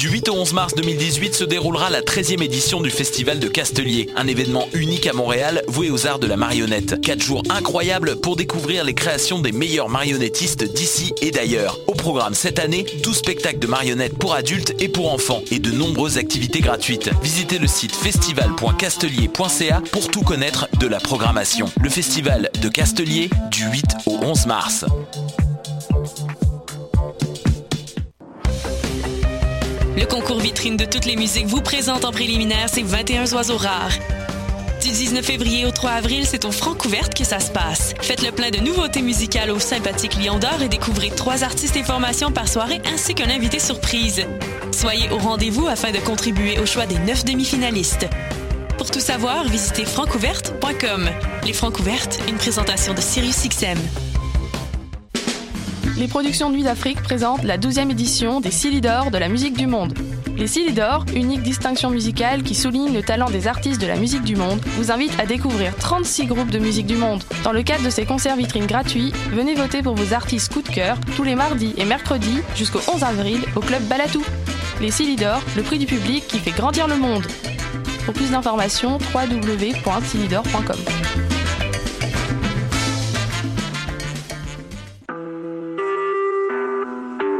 Du 8 au 11 mars 2018 se déroulera la 13e édition du Festival de Castelier, un événement unique à Montréal voué aux arts de la marionnette. Quatre jours incroyables pour découvrir les créations des meilleurs marionnettistes d'ici et d'ailleurs. Au programme cette année, 12 spectacles de marionnettes pour adultes et pour enfants et de nombreuses activités gratuites. Visitez le site festival.castelier.ca pour tout connaître de la programmation. Le Festival de Castelier du 8 au 11 mars. Le concours vitrine de toutes les musiques vous présente en préliminaire ces 21 oiseaux rares. Du 19 février au 3 avril, c'est au Francouverte que ça se passe. Faites le plein de nouveautés musicales au sympathique Lion d'Or et découvrez trois artistes et formations par soirée ainsi qu'un invité surprise. Soyez au rendez-vous afin de contribuer au choix des neuf demi-finalistes. Pour tout savoir, visitez francouverte.com. Les Francouvertes, une présentation de SiriusXM. Les productions Nuit d'Afrique présentent la 12e édition des Silidor de la musique du monde. Les Silidor, unique distinction musicale qui souligne le talent des artistes de la musique du monde, vous invitent à découvrir 36 groupes de musique du monde. Dans le cadre de ces concerts vitrines gratuits, venez voter pour vos artistes coup de cœur tous les mardis et mercredis jusqu'au 11 avril au club Balatou. Les Silidor, le prix du public qui fait grandir le monde. Pour plus d'informations, www.silidor.com.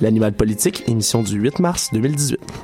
L'Animal politique, émission du 8 mars 2018.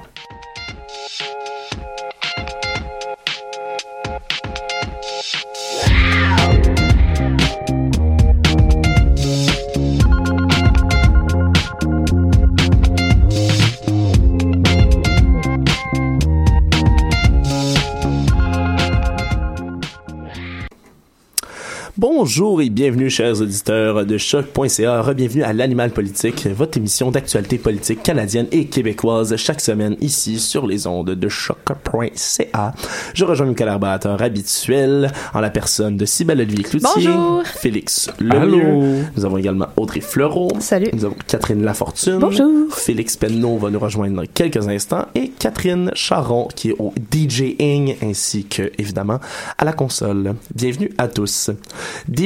Bonjour et bienvenue, chers auditeurs de choc.ca. Bienvenue à l'Animal Politique, votre émission d'actualité politique canadienne et québécoise chaque semaine ici sur les ondes de choc.ca. Je rejoins mes collaborateurs habituels en la personne de Cybelle Olivier Cloutier, Bonjour. Félix Lemieux. Nous avons également Audrey Fleureau. Salut. Nous avons Catherine Lafortune. Bonjour. Félix Penneau va nous rejoindre dans quelques instants et Catherine Charon qui est au DJing ainsi que évidemment à la console. Bienvenue à tous.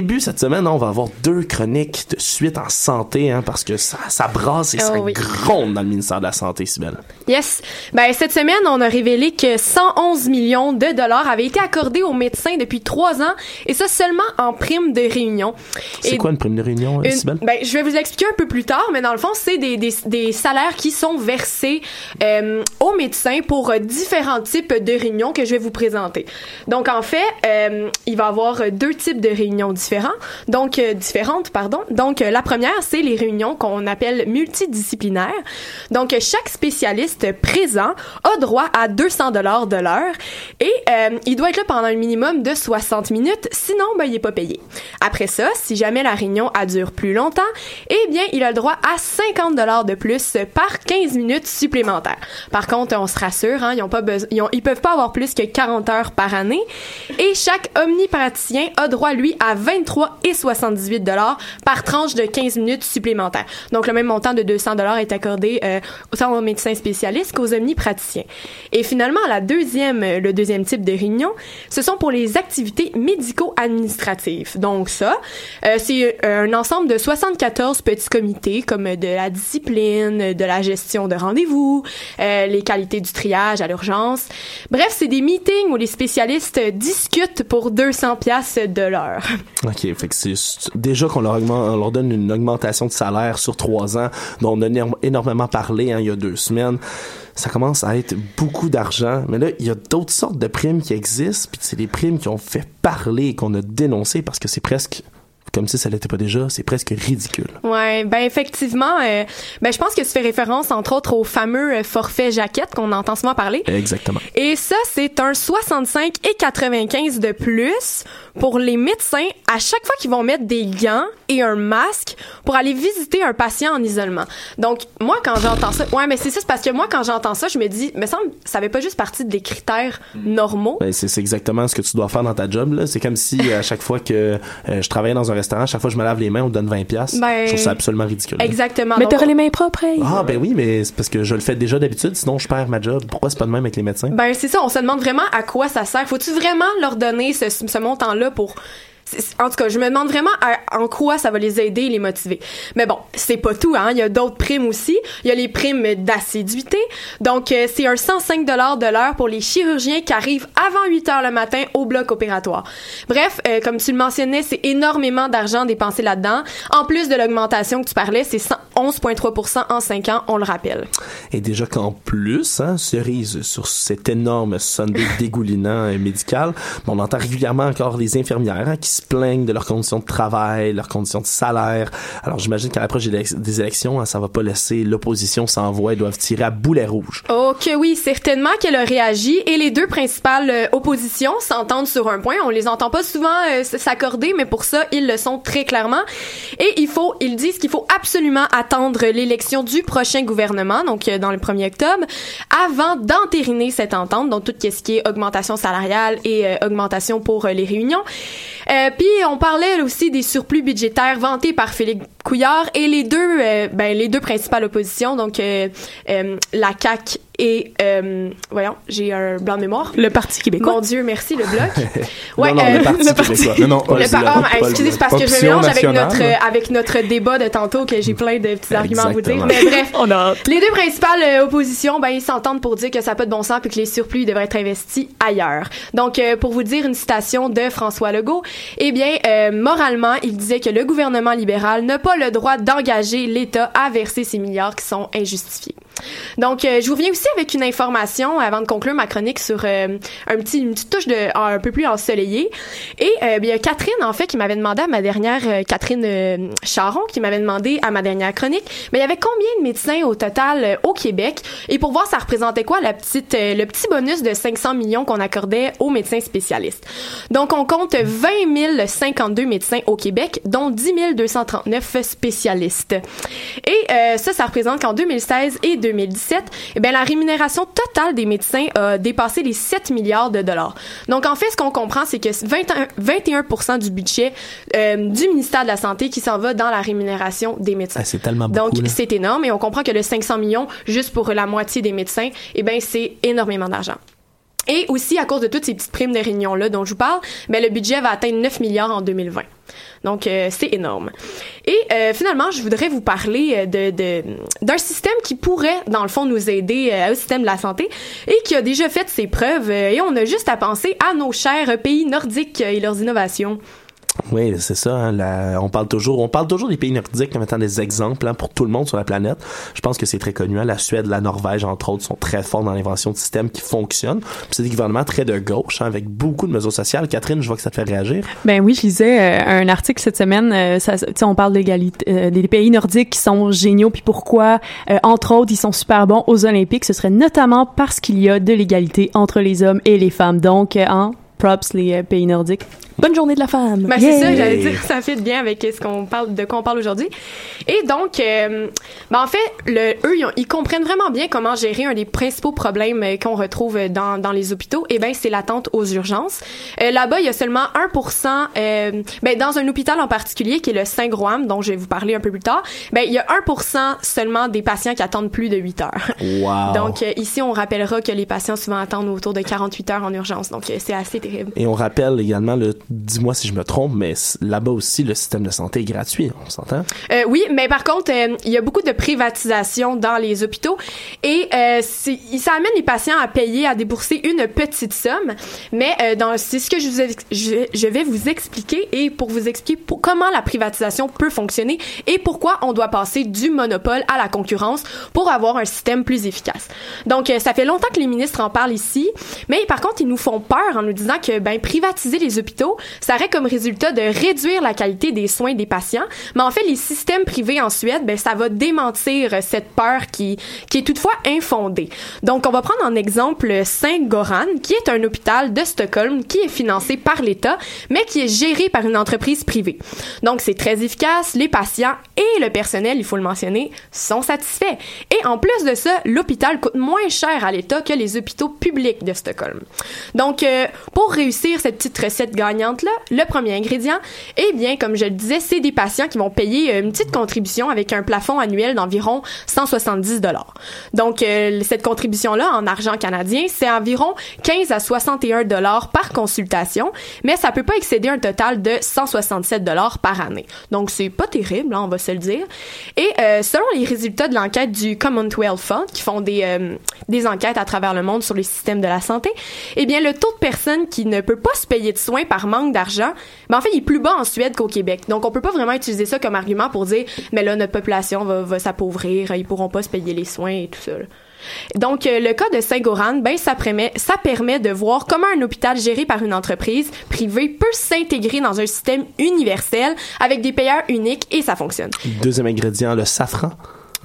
Début cette semaine, on va avoir deux chroniques de suite en santé hein, parce que ça, ça brasse et Oh ça oui. gronde dans le ministère de la Santé, Sybelle. Yes. Ben, cette semaine, on a révélé que 111 millions de dollars avaient été accordés aux médecins depuis trois ans, et ça seulement en prime de réunion. C'est quoi une prime de réunion, une- Sybelle? ben, je vais vous expliquer un peu plus tard, mais dans le fond, c'est des, des, des salaires qui sont versés euh, aux médecins pour euh, différents types de réunions que je vais vous présenter. Donc, en fait, euh, il va y avoir euh, deux types de réunions donc euh, différentes, pardon. Donc, euh, la première, c'est les réunions qu'on appelle multidisciplinaires. Donc, euh, chaque spécialiste présent a droit à 200 dollars de l'heure et il doit être là pendant un minimum de 60 minutes, sinon, ben, il est pas payé. Après ça, si jamais la réunion a dure plus longtemps, eh bien, il a le droit à 50 dollars de plus par 15 minutes supplémentaires. Par contre, on se rassure, hein, ils ont pas ils, ils peuvent pas avoir plus que 40 heures par année. Et chaque omnipraticien a droit, lui, à 23 et 78 dollars par tranche de 15 minutes supplémentaires. Donc, le même montant de 200 dollars est accordé euh, autant aux médecins spécialistes qu'aux omnipraticiens. Et finalement, la deuxième, euh, le deuxième type de réunion, ce sont pour les activités médico-administratives. Donc ça, euh, c'est euh, un ensemble de 74 petits comités comme de la discipline, de la gestion de rendez-vous, euh, les qualités du triage à l'urgence. Bref, c'est des meetings où les spécialistes discutent pour 200 pièces de l'heure. OK, fait que déjà qu'on leur, donne une augmentation de salaire sur trois ans, dont on a énormément parlé hein, il y a deux semaines. Ça commence à être beaucoup d'argent, mais là, il y a d'autres sortes de primes qui existent, puis c'est des primes qui ont fait parler qu'on a dénoncées parce que c'est presque comme si ça l'était pas déjà, c'est presque ridicule. Ouais, ben effectivement, euh, ben je pense que tu fais référence entre autres au fameux euh, forfait jaquette qu'on entend souvent parler. Exactement. Et ça, c'est un 65 et 95 de plus pour les médecins à chaque fois qu'ils vont mettre des gants et un masque pour aller visiter un patient en isolement. Donc, moi, quand j'entends ça, ouais, mais c'est ça, c'est parce que moi, quand j'entends ça, je me dis, me semble, ça fait pas juste partie des critères normaux. Ben, c'est c'est exactement ce que tu dois faire dans ta job. là. C'est comme si à chaque fois que euh, je travaillais dans un restaurant, chaque fois que je me lave les mains, on me donne 20 pièces. Ben, je trouve ça absolument ridicule. Exactement. Mais t'aurais les mains propres, hey. Ah ben oui, mais c'est parce que je le fais déjà d'habitude, sinon je perds ma job. Pourquoi c'est pas de même avec les médecins? Ben c'est ça, on se demande vraiment à quoi ça sert. Faut-tu vraiment leur donner ce, ce montant-là pour c'est- en tout cas, je me demande vraiment en quoi ça va les aider et les motiver. Mais bon, c'est pas tout, hein. Il y a d'autres primes aussi. Il y a les primes d'assiduité. Donc, euh, c'est un 105 de l'heure pour les chirurgiens qui arrivent avant 8 heures le matin au bloc opératoire. Bref, euh, comme tu le mentionnais, c'est énormément d'argent dépensé là-dedans. En plus de l'augmentation que tu parlais, c'est 100 11,3 en 5 ans, on le rappelle. Et déjà qu'en plus, hein, cerise sur cet énorme Sunday dégoulinant et médical, on entend régulièrement encore les infirmières hein, qui se plaignent de leurs conditions de travail, leurs conditions de salaire. Alors j'imagine qu'à l'approche des élec- des élections, hein, ça va pas laisser l'opposition sans doivent tirer à boulet rouge. Oh que oui, certainement qu'elle a réagi et les deux principales euh, oppositions s'entendent sur un point. On les entend pas souvent euh, s'accorder, mais pour ça, ils le sont très clairement. Et il faut, ils disent qu'il faut absolument attendre l'élection du prochain gouvernement, donc euh, dans le 1er octobre, avant d'entériner cette entente, donc tout ce qui est augmentation salariale et augmentation pour les réunions. Puis on parlait aussi des surplus budgétaires vantés par Félix Couillard et les deux, euh, ben les deux principales oppositions, donc euh, euh, la CAC et euh, voyons, j'ai un blanc de mémoire. Le Parti québécois. Mon Dieu, merci le bloc. Ouais, non, non, euh, le Parti le parti- québécois. Non, non, le par- ah, excusez, c'est parce que je me mélange avec notre, euh, avec notre débat de tantôt que j'ai plein de petits arguments à vous dire. Mais bref, On a les deux principales euh, oppositions, ben, ils s'entendent pour dire que ça n'a pas de bon sens et que les surplus devraient être investis ailleurs. Donc, euh, pour vous dire une citation de François Legault, eh bien, euh, moralement, il disait que le gouvernement libéral n'a pas le droit d'engager l'État à verser ces milliards qui sont injustifiés. Donc, euh, je vous reviens aussi avec une information avant de conclure ma chronique sur euh, un petit, une petite touche de un peu plus ensoleillée. Et euh, bien, Catherine, en fait, qui m'avait demandé à ma dernière euh, Catherine euh, Charon, qui m'avait demandé à ma dernière chronique, mais il y avait combien de médecins au total euh, au Québec? Et pour voir ça représentait quoi la petite, le petit bonus de 500 millions qu'on accordait aux médecins spécialistes? Donc, on compte 20 052 médecins au Québec, dont 10 239 spécialistes. Et ça, ça représente qu'en 2016 et 2017, eh bien, la rémunération totale des médecins a dépassé les 7 milliards de dollars. Donc, en fait, ce qu'on comprend, c'est que 21, 21 du budget euh, du ministère de la Santé qui s'en va dans la rémunération des médecins. Ah, c'est tellement beaucoup. Donc, c'est énorme et on comprend que le 500 millions, juste pour la moitié des médecins, eh bien, c'est énormément d'argent. Et aussi, à cause de toutes ces petites primes de réunion-là dont je vous parle, ben, le budget va atteindre 9 milliards en 2020. Donc, euh, c'est énorme. Et euh, finalement, je voudrais vous parler euh, de, de- d'un système qui pourrait, dans le fond, nous aider euh, au système de la santé et qui a déjà fait ses preuves. et on a juste à penser à nos chers pays nordiques et leurs innovations. Oui, c'est ça. hein, la- on parle toujours, on parle toujours des pays nordiques comme étant des exemples hein, pour tout le monde sur la planète. Je pense que c'est très connu. hein, La Suède, la Norvège, entre autres, sont très forts dans l'invention de systèmes qui fonctionnent. C'est des gouvernements très de gauche, hein, avec beaucoup de mesures sociales. Catherine, je vois que ça te fait réagir. Ben oui, je lisais euh, un article cette semaine. euh, ça, on parle d'égalité, euh, des pays nordiques qui sont géniaux, puis pourquoi, euh, entre autres, ils sont super bons aux Olympiques. Ce serait notamment parce qu'il y a de l'égalité entre les hommes et les femmes. Donc, euh, hein, props les euh, pays nordiques. Bonne journée de la femme. Ben, c'est ça, j'allais dire, ça fit bien avec ce qu'on parle, de quoi on parle aujourd'hui. Et donc, euh, ben, en fait, le, eux, ils, ont- ils comprennent vraiment bien comment gérer un des principaux problèmes euh, qu'on retrouve dans, dans les hôpitaux. Et ben, c'est l'attente aux urgences. Euh, là-bas, il y a seulement 1%, euh, ben, dans un hôpital en particulier, qui est le Saint-Groam, dont je vais vous parler un peu plus tard, ben, il y a 1% seulement des patients qui attendent plus de 8 heures. Wow. Donc, euh, ici, on rappellera que les patients souvent attendent autour de 48 heures en urgence. Donc, euh, c'est assez terrible. Et on rappelle également, le, dis-moi si je me trompe, mais là-bas aussi, le système de santé est gratuit, on s'entend? Euh, oui, mais par contre, euh, il y a beaucoup de privatisation dans les hôpitaux et euh, ça amène les patients à payer, à débourser une petite somme. Mais euh, c'est ce que je, vous je, vais vous expliquer et pour vous expliquer comment la privatisation peut fonctionner et pourquoi on doit passer du monopole à la concurrence pour avoir un système plus efficace. Donc, euh, ça fait longtemps que les ministres en parlent ici, mais par contre, ils nous font peur en nous disant que ben privatiser les hôpitaux, ça aurait comme résultat de réduire la qualité des soins des patients. Mais en fait, les systèmes privés en Suède, ben, ça va démentir cette peur qui, qui est toutefois infondée. Donc, on va prendre en exemple Saint-Goran, qui est un hôpital de Stockholm qui est financé par l'État, mais qui est géré par une entreprise privée. Donc, c'est très efficace. Les patients et le personnel, il faut le mentionner, sont satisfaits. Et en plus de ça, l'hôpital coûte moins cher à l'État que les hôpitaux publics de Stockholm. Donc, euh, pour réussir cette petite recette gagnante-là, le premier ingrédient, eh bien, comme je le disais, c'est des patients qui vont payer une petite contribution avec un plafond annuel d'environ 170 dollars. Donc, euh, cette contribution-là, en argent canadien, c'est environ 15 à 61 dollars par consultation, mais ça peut pas excéder un total de 167 dollars par année. Donc, c'est pas terrible, hein, on va se le dire. Et euh, selon les résultats de l'enquête du Commonwealth Fund, qui font des, euh, des enquêtes à travers le monde sur les systèmes de la santé, eh bien, le taux de personnes qui ne peut pas se payer de soins par manque d'argent, ben, en fait, il est plus bas en Suède qu'au Québec. Donc, on peut pas vraiment utiliser ça comme argument pour dire, mais là, notre population va, va s'appauvrir, ils pourront pas se payer les soins et tout ça. Donc, euh, le cas de Saint-Goran, ben, ça ça permet de voir comment un hôpital géré par une entreprise privée peut s'intégrer dans un système universel avec des payeurs uniques et ça fonctionne. Deuxième ingrédient, le safran.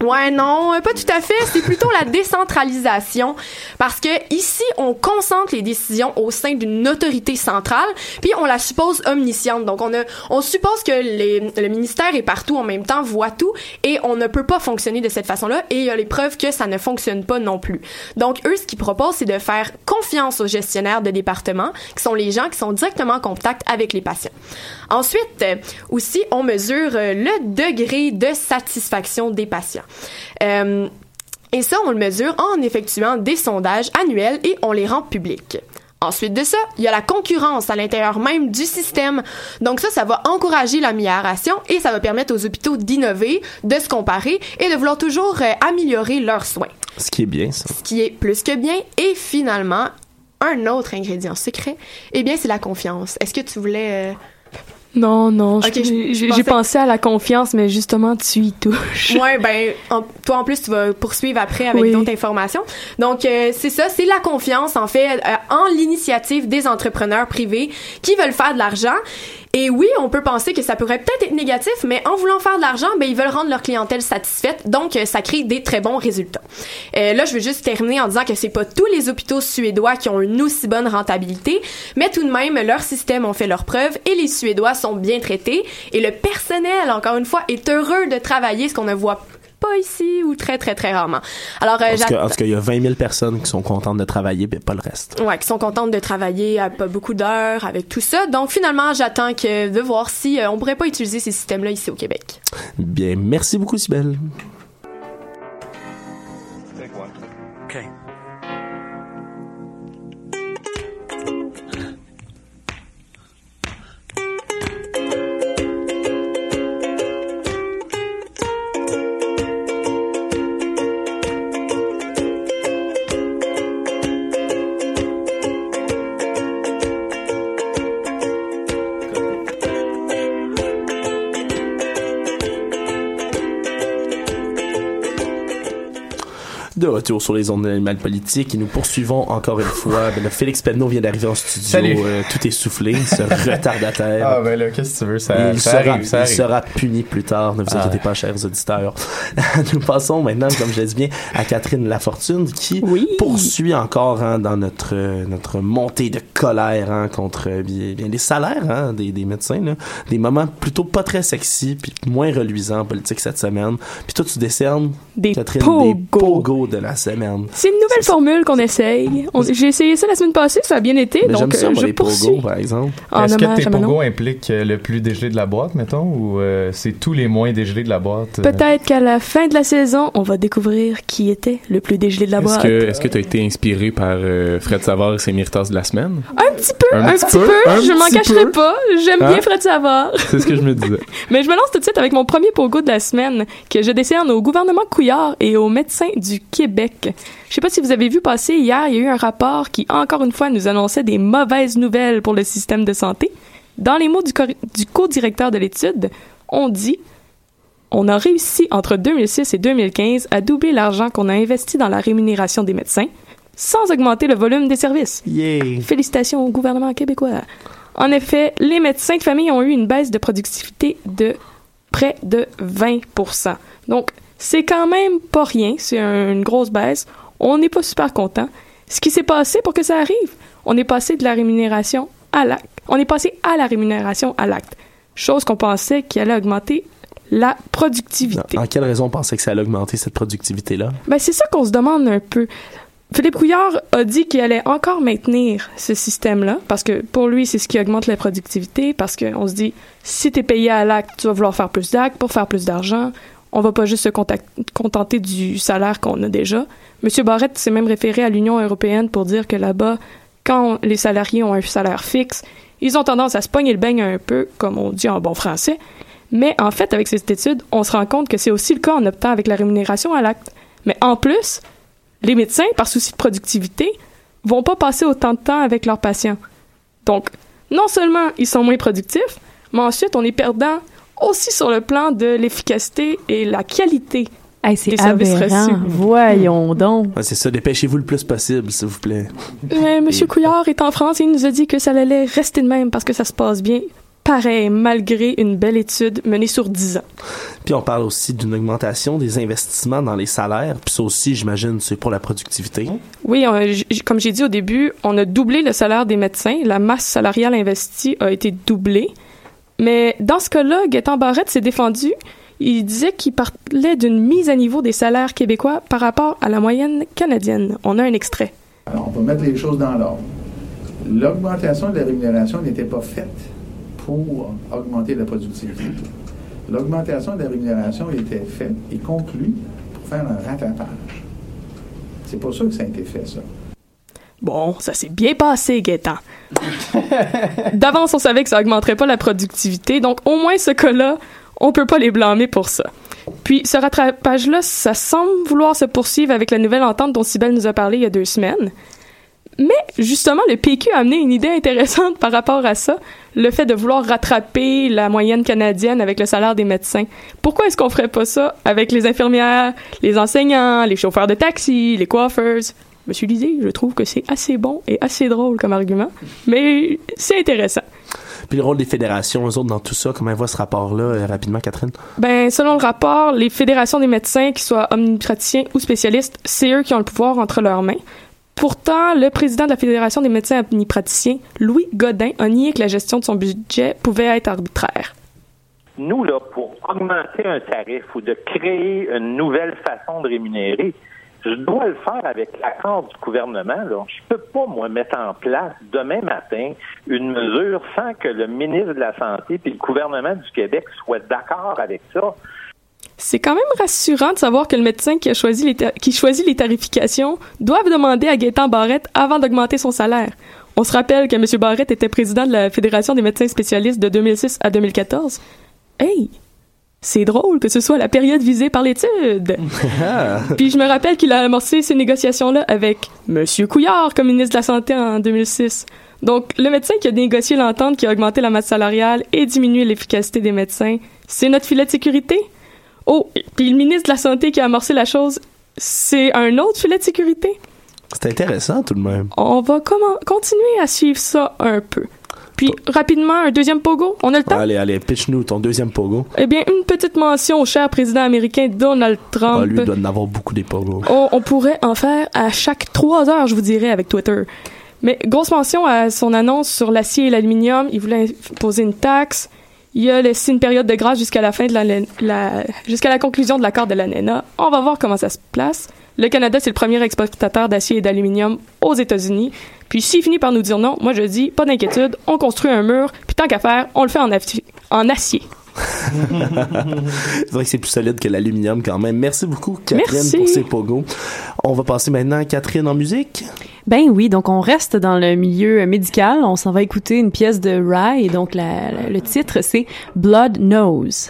Ouais, non, euh, pas tout à fait. C'est plutôt la décentralisation. Parce que ici, on concentre les décisions au sein d'une autorité centrale, puis on la suppose omnisciente. Donc, on, a, on suppose que les, le ministère est partout en même temps, voit tout, et on ne peut pas fonctionner de cette façon-là, et il y a les preuves que ça ne fonctionne pas non plus. Donc, eux, ce qu'ils proposent, c'est de faire confiance aux gestionnaires de département, qui sont les gens qui sont directement en contact avec les patients. Ensuite, euh, aussi, on mesure euh, le degré de satisfaction des patients. Euh, et ça, on le mesure en effectuant des sondages annuels et on les rend publics. Ensuite de ça, il y a la concurrence à l'intérieur même du système. Donc ça, ça va encourager l'amélioration et ça va permettre aux hôpitaux d'innover, de se comparer et de vouloir toujours euh, améliorer leurs soins. Ce qui est bien, ça. Ce qui est plus que bien. Et finalement, un autre ingrédient secret, eh bien, c'est la confiance. Est-ce que tu voulais... euh, Non, non, je- Ok, je- je j'ai j'ai pensais- pensé à la confiance, mais justement, tu y touches. Ouais, ben, en- toi en plus, tu vas poursuivre après avec Oui. d'autres informations. Donc, euh, c'est ça, c'est la confiance, en fait, euh, en l'initiative des entrepreneurs privés qui veulent faire de l'argent. Et oui, on peut penser que ça pourrait peut-être être négatif, mais en voulant faire de l'argent, ben, ils veulent rendre leur clientèle satisfaite. Donc, euh, ça crée des très bons résultats. Euh, là, je veux juste terminer en disant que c'est pas tous les hôpitaux suédois qui ont une aussi bonne rentabilité, mais tout de même, leurs systèmes ont fait leurs preuves et les Suédois sont bien traités. Et le personnel, encore une fois, est heureux de travailler, ce qu'on ne voit pas ici ou très, très, très rarement. Alors, euh, En tout cas, j'att- en tout cas, il y a 20 000 personnes qui sont contentes de travailler, mais pas le reste. Ouais, qui sont contentes de travailler à pas beaucoup d'heures avec tout ça. Donc finalement, j'attends que de voir si euh, on pourrait pas utiliser ces systèmes-là ici au Québec. Bien, merci beaucoup, Sibelle. Retour sur les ondes de l'animal politique et nous poursuivons encore une fois. Ben, là, Félix Penneau vient d'arriver en studio. Salut. euh, tout essoufflé, ce retardataire. Ah ben là, qu'est-ce que tu veux, ça, il, ça sera, arrive, ça il arrive. sera puni plus tard, ne vous Ah. inquiétez pas, chers auditeurs. Nous passons maintenant, comme je l'ai dit bien, à Catherine Lafortune, qui Oui. poursuit encore hein, dans notre notre montée de colère hein, contre euh, bien, bien les salaires hein, des, des médecins. Là. Des moments plutôt pas très sexy, puis moins reluisants en politique cette semaine. Puis toi, tu décernes, Des Catherine, pogos. des pogos de la semaine. C'est une nouvelle formule qu'on essaye. On- J'ai essayé ça la semaine passée, ça a bien été, Mais j'aime donc ça, euh, moi, je les poursuis. pogos, par exemple. En Est-ce que hommage tes à Manon. pogos impliquent euh, le plus dégelé de la boîte, mettons, ou euh, c'est tous les moins dégelés de la boîte? euh? Peut-être qu'à la fin de la saison, on va découvrir qui était le plus dégelé de la Est-ce boîte. que est-ce que tu as été inspiré par euh, Fred Savard et ses méritas de la semaine? Un petit peu, Un un, petit petit peu, peu, un je m'en petit cacherai peu. pas. J'aime Hein? bien Fred Savard. C'est ce que je me disais. Mais je me lance tout de suite avec mon premier pogo de la semaine que je décerne au gouvernement Couillard et aux médecins du Québec. Je sais pas si vous avez vu passer hier, il y a eu un rapport qui, encore une fois, nous annonçait des mauvaises nouvelles pour le système de santé. Dans les mots du, co-directeur de l'étude, on dit on a réussi entre 2006 et 2015 à doubler l'argent qu'on a investi dans la rémunération des médecins sans augmenter le volume des services. Yeah! Félicitations au gouvernement québécois. En effet, les médecins de famille ont eu une baisse de productivité de près de 20% Donc, c'est quand même pas rien, c'est un- une grosse baisse. On n'est pas super content. Ce qui s'est passé pour que ça arrive, on est passé de la rémunération à l'acte. On est passé à la rémunération à l'acte. Chose qu'on pensait qui allait augmenter la productivité. En quelle raison on pensait que ça allait augmenter cette productivité-là? Ben, c'est ça qu'on se demande un peu. Philippe Couillard a dit qu'il allait encore maintenir ce système-là, parce que pour lui, c'est ce qui augmente la productivité, parce qu'on se dit, si tu es payé à l'acte, tu vas vouloir faire plus d'actes pour faire plus d'argent. On va pas juste se contenter du salaire qu'on a déjà. Monsieur Barrette s'est même référé à l'Union européenne pour dire que là-bas, quand les salariés ont un salaire fixe, ils ont tendance à se pogner le beigne un peu, comme on dit en bon français. Mais en fait, avec cette étude, on se rend compte que c'est aussi le cas en optant avec la rémunération à l'acte. Mais en plus, les médecins, par souci de productivité, vont pas passer autant de temps avec leurs patients. Donc, non seulement ils sont moins productifs, mais ensuite on est perdant aussi sur le plan de l'efficacité et la qualité Hey, c'est des services aberrant. reçus. Voyons donc. C'est ça, dépêchez-vous le plus possible, s'il vous plaît. Mais Monsieur Couillard est en France et il nous a dit que ça allait rester de même parce que ça se passe bien. Pareil, malgré une belle étude menée sur 10 ans. Puis on parle aussi d'une augmentation des investissements dans les salaires. Puis ça aussi, j'imagine, c'est pour la productivité. Oui, on- comme j'ai dit au début, on a doublé le salaire des médecins. La masse salariale investie a été doublée. Mais dans ce cas-là, Gaétan Barrette s'est défendu. Il disait qu'il parlait d'une mise à niveau des salaires québécois par rapport à la moyenne canadienne. On a un extrait. Alors, on va mettre les choses dans l'ordre. L'augmentation de la rémunération n'était pas faite pour augmenter la productivité. L'augmentation de la rémunération était faite et conclue pour faire un rattrapage. C'est pour ça que ça a été fait, ça. Bon, ça s'est bien passé, Gaétan. D'avance, on savait que ça augmenterait pas la productivité, donc au moins ce cas-là, on peut pas les blâmer pour ça. Puis ce rattrapage-là, ça semble vouloir se poursuivre avec la nouvelle entente dont Sibelle nous a parlé il y a deux semaines. Mais justement, le PQ a amené une idée intéressante par rapport à ça, le fait de vouloir rattraper la moyenne canadienne avec le salaire des médecins. Pourquoi est-ce qu'on ferait pas ça avec les infirmières, les enseignants, les chauffeurs de taxi, les coiffeurs? Monsieur Lisée, je trouve que c'est assez bon et assez drôle comme argument, mais c'est intéressant. Puis le rôle des fédérations, eux autres, dans tout ça, comment ils voient ce rapport-là, euh, rapidement, Catherine? Ben, selon le rapport, les fédérations des médecins, qu'ils soient omnipraticiens ou spécialistes, c'est eux qui ont le pouvoir entre leurs mains. Pourtant, le président de la Fédération des médecins omnipraticiens, Louis Godin, a nié que la gestion de son budget pouvait être arbitraire. Nous, là, pour augmenter un tarif ou de créer une nouvelle façon de rémunérer, je dois le faire avec l'accord du gouvernement. Là. Je peux pas, moi, mettre en place demain matin une mesure sans que le ministre de la Santé et le gouvernement du Québec soient d'accord avec ça. C'est quand même rassurant de savoir que le médecin qui, choisit les tarifications doit demander à Gaétan Barrette avant d'augmenter son salaire. On se rappelle que M. Barrette était président de la Fédération des médecins spécialistes de 2006 à 2014. Hey! C'est drôle que ce soit la période visée par l'étude. Puis je me rappelle qu'il a amorcé ces négociations-là avec M. Couillard comme ministre de la Santé en 2006. Donc, le médecin qui a négocié l'entente qui a augmenté la masse salariale et diminué l'efficacité des médecins, c'est notre filet de sécurité? Oh, puis le ministre de la Santé qui a amorcé la chose, c'est un autre filet de sécurité? C'est intéressant, tout de même. On va comment continuer à suivre ça un peu. Puis, rapidement, un deuxième pogo? On a le temps? Allez, allez, pitch-nous ton deuxième pogo. Eh bien, une petite mention au cher président américain Donald Trump. Ah, lui, doit en avoir beaucoup des pogos. On, on pourrait en faire à chaque trois heures, je vous dirais, avec Twitter. Mais grosse mention à son annonce sur l'acier et l'aluminium. Il voulait imposer une taxe. Il a laissé une période de grâce jusqu'à la fin de la, la- jusqu'à la conclusion de l'accord de l'ANENA. On va voir comment ça se place. Le Canada, c'est le premier exportateur d'acier et d'aluminium aux États-Unis. Puis s'il finit par nous dire non, moi je dis, pas d'inquiétude, on construit un mur, puis tant qu'à faire, on le fait en, acier. c'est vrai que c'est plus solide que l'aluminium quand même. Merci beaucoup, Catherine, Merci. pour ces pogos. On va passer maintenant à Catherine en musique. Ben oui, donc on reste dans le milieu médical. On s'en va écouter une pièce de Rye. Donc la- la- le titre, c'est Blood Knows.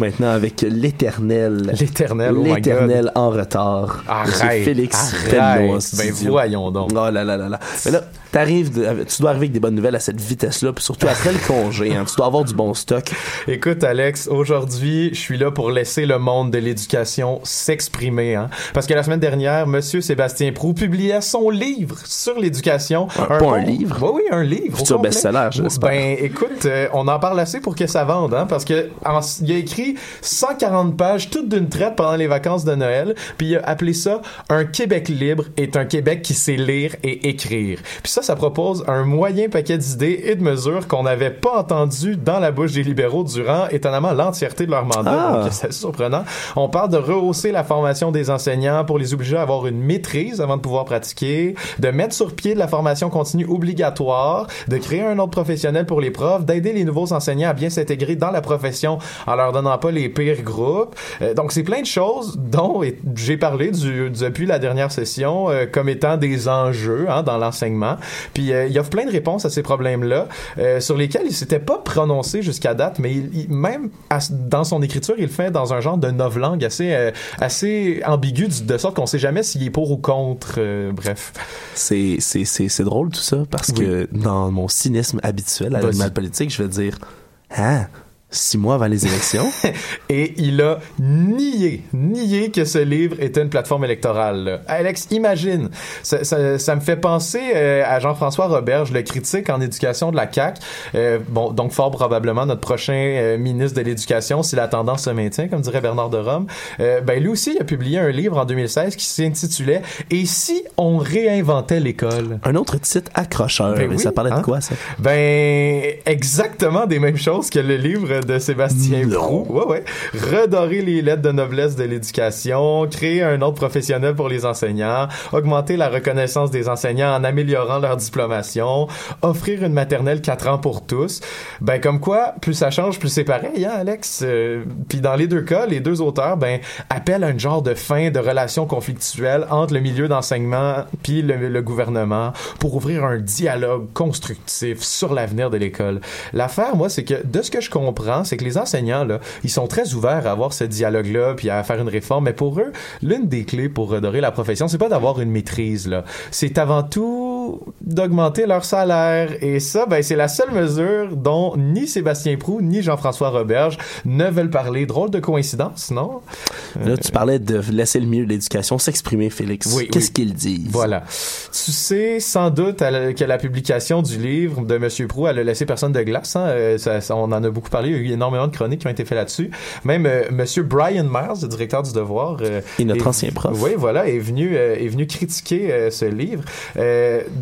maintenant avec l'éternel. L'éternel, oh L'éternel en retard. Arrête, Félix arrête. Ben voyons donc. Oh là là là là. Mais là, t'arrives, tu dois arriver avec des bonnes nouvelles à cette vitesse-là, puis surtout après le congé, hein, tu dois avoir du bon stock. Écoute, Alex, aujourd'hui, je suis là pour laisser le monde de l'éducation s'exprimer. Hein? Parce que la semaine dernière, Monsieur Sébastien Prou publiait son livre sur l'éducation. Un- pas un livre? Oui, oui, un livre. Futur best-seller, je l'espère. Ben, écoute, euh, on en parle assez pour que ça vende, hein? Parce que en- il a écrit 140 pages, toutes d'une traite pendant les vacances de Noël, puis il a appelé ça Un Québec libre est un Québec qui sait lire et écrire. Puis ça, ça propose un moyen paquet d'idées et de mesures qu'on n'avait pas entendu dans la bouche des libéraux durant, étonnamment, l'entièreté de leur mandat. Ah. C'est surprenant. On parle de rehausser la formation des enseignants pour les obliger à avoir une maîtrise avant de pouvoir pratiquer, de mettre sur pied de la formation continue obligatoire, de créer un ordre professionnel pour les profs, d'aider les nouveaux enseignants à bien s'intégrer dans la profession en leur donnant pas les pires groupes. Euh, donc, c'est plein de choses dont j'ai parlé du- depuis la dernière session euh, comme étant des enjeux hein, dans l'enseignement. Puis, euh, il offre plein de réponses à ces problèmes-là euh, sur lesquels il s'était pas prononcé jusqu'à date, mais il, il- même à- dans son écriture, il le fait dans un genre de novlangue assez, euh, assez ambigu, de sorte qu'on sait jamais s'il est pour ou contre. euh, bref. C'est, c'est, c'est, c'est drôle tout ça, parce que dans mon cynisme habituel à l'animal politique, je vais dire, hein, six mois avant les élections? Et il a nié, nié que ce livre était une plateforme électorale. là. Alex, imagine, ça, ça- ça me fait penser euh, à Jean-François Roberge, le critique en éducation de la CAQ. Euh, bon, donc fort probablement notre prochain euh, ministre de l'Éducation, si la tendance se maintient, comme dirait Bernard de Rome. Euh, ben lui aussi, il a publié un livre en 2016 qui s'intitulait « Et si on réinventait l'école ?» Un autre titre accrocheur, Ben oui, ça parlait hein? de quoi, ça? Ben, exactement des mêmes choses que le livre de Sébastien Prou. Ouais, ouais. Redorer les lettres de noblesse de l'éducation, créer un ordre professionnel pour les enseignants, augmenter la reconnaissance des enseignants en améliorant leur diplomation, offrir une maternelle 4 ans pour tous. Ben, comme quoi, plus ça change, plus c'est pareil, hein, Alex? Euh, Puis dans les deux cas, les deux auteurs, ben, appellent à un genre de fin de relation conflictuelle entre le milieu d'enseignement puis le, le gouvernement pour ouvrir un dialogue constructif sur l'avenir de l'école. L'affaire, moi, c'est que de ce que je comprends, c'est que les enseignants, là, ils sont très ouverts à avoir ce dialogue-là puis à faire une réforme, mais pour eux, l'une des clés pour redorer la profession, c'est pas d'avoir une maîtrise, là. C'est avant tout d'augmenter leur salaire. Et ça, ben, c'est la seule mesure dont ni Sébastien Prou ni Jean-François Roberge ne veulent parler. Drôle de coïncidence, non? Là, tu parlais de laisser le milieu de l'éducation s'exprimer, Félix. Oui, Qu'est-ce oui. qu'ils disent? Voilà. Tu sais sans doute que la publication du livre de Monsieur Prou, elle a laissé personne de glace. Hein? Euh, ça- ça- on en a beaucoup parlé. Il y a eu énormément de chroniques qui ont été faites là-dessus. Même euh, Monsieur Brian Myers, le directeur du Devoir, euh, Et notre est- ancien prof. Oui, voilà, est venu euh, est venu critiquer euh, ce livre.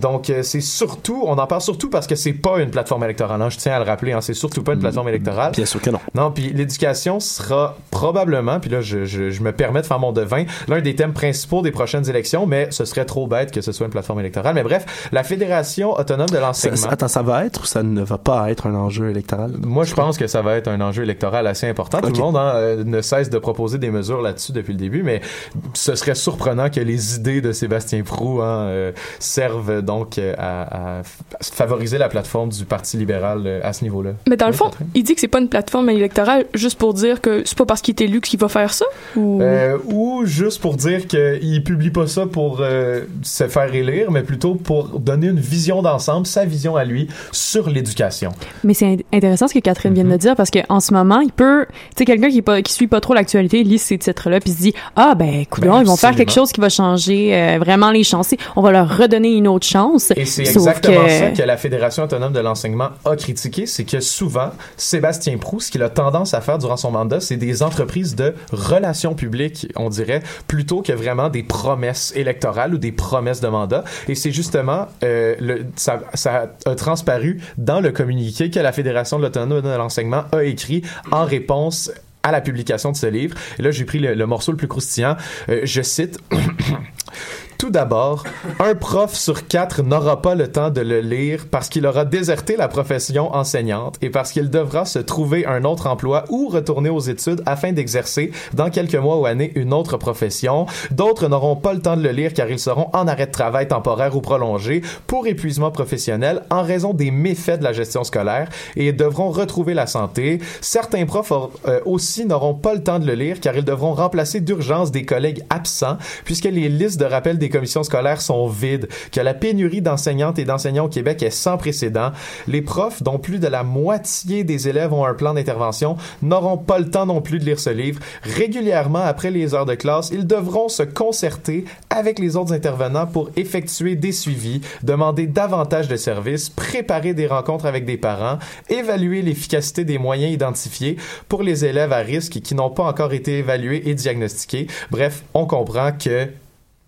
Donc euh, c'est surtout, on en parle surtout parce que c'est pas une plateforme électorale. hein. Je tiens à le rappeler. Hein, c'est surtout pas une plateforme électorale. Bien sûr que non. Non, puis l'éducation sera probablement, puis là je, je, je me permets de faire mon devin, l'un des thèmes principaux des prochaines élections, mais ce serait trop bête que ce soit une plateforme électorale. Mais bref, la Fédération autonome de l'enseignement. attends, ça va être ou ça ne va pas être un enjeu électoral? Moi, je pense que ça va être un enjeu électoral assez important. Tout le monde hein, euh, ne cesse de proposer des mesures là-dessus depuis le début, mais ce serait surprenant que les idées de Sébastien Prou hein, euh, servent donc euh, à, favoriser la plateforme du Parti libéral euh, à ce niveau-là. Mais dans le fond, Catherine? il dit que c'est pas une plateforme électorale juste pour dire que c'est pas parce qu'il est élu qu'il va faire ça ou? Euh, ou juste pour dire qu'il publie pas ça pour euh, se faire élire, mais plutôt pour donner une vision d'ensemble, sa vision à lui sur l'éducation. Mais c'est int- intéressant ce que Catherine vient de dire parce qu'en ce moment, il peut, tu sais, quelqu'un qui, pas, qui suit pas trop l'actualité, lit ces titres-là puis se dit, ah ben, coudonc, Ben, ils vont faire quelque chose qui va changer euh, vraiment les chances. On va leur redonner une autre chance. Et c'est exactement que- ça que la Fédération autonome de l'enseignement a critiqué, c'est que souvent, Sébastien Proust, ce qu'il a tendance à faire durant son mandat, c'est des entreprises de relations publiques, on dirait, plutôt que vraiment des promesses électorales ou des promesses de mandat. Et c'est justement, euh, le, ça, ça a transparu dans le communiqué que la Fédération de l'autonome de l'enseignement a écrit en réponse à la publication de ce livre. Et là, j'ai pris le, le morceau le plus croustillant. Euh, je cite. Tout d'abord, un prof sur quatre n'aura pas le temps de le lire parce qu'il aura déserté la profession enseignante et parce qu'il devra se trouver un autre emploi ou retourner aux études afin d'exercer dans quelques mois ou années une autre profession. D'autres n'auront pas le temps de le lire car ils seront en arrêt de travail temporaire ou prolongé pour épuisement professionnel en raison des méfaits de la gestion scolaire et devront retrouver la santé. Certains profs euh, aussi n'auront pas le temps de le lire car ils devront remplacer d'urgence des collègues absents puisque les listes de rappel des commissions scolaires sont vides, que la pénurie d'enseignantes et d'enseignants au Québec est sans précédent. Les profs, dont plus de la moitié des élèves ont un plan d'intervention, n'auront pas le temps non plus de lire ce livre. Régulièrement, après les heures de classe, ils devront se concerter avec les autres intervenants pour effectuer des suivis, demander davantage de services, préparer des rencontres avec des parents, évaluer l'efficacité des moyens identifiés pour les élèves à risque qui n'ont pas encore été évalués et diagnostiqués. Bref, on comprend que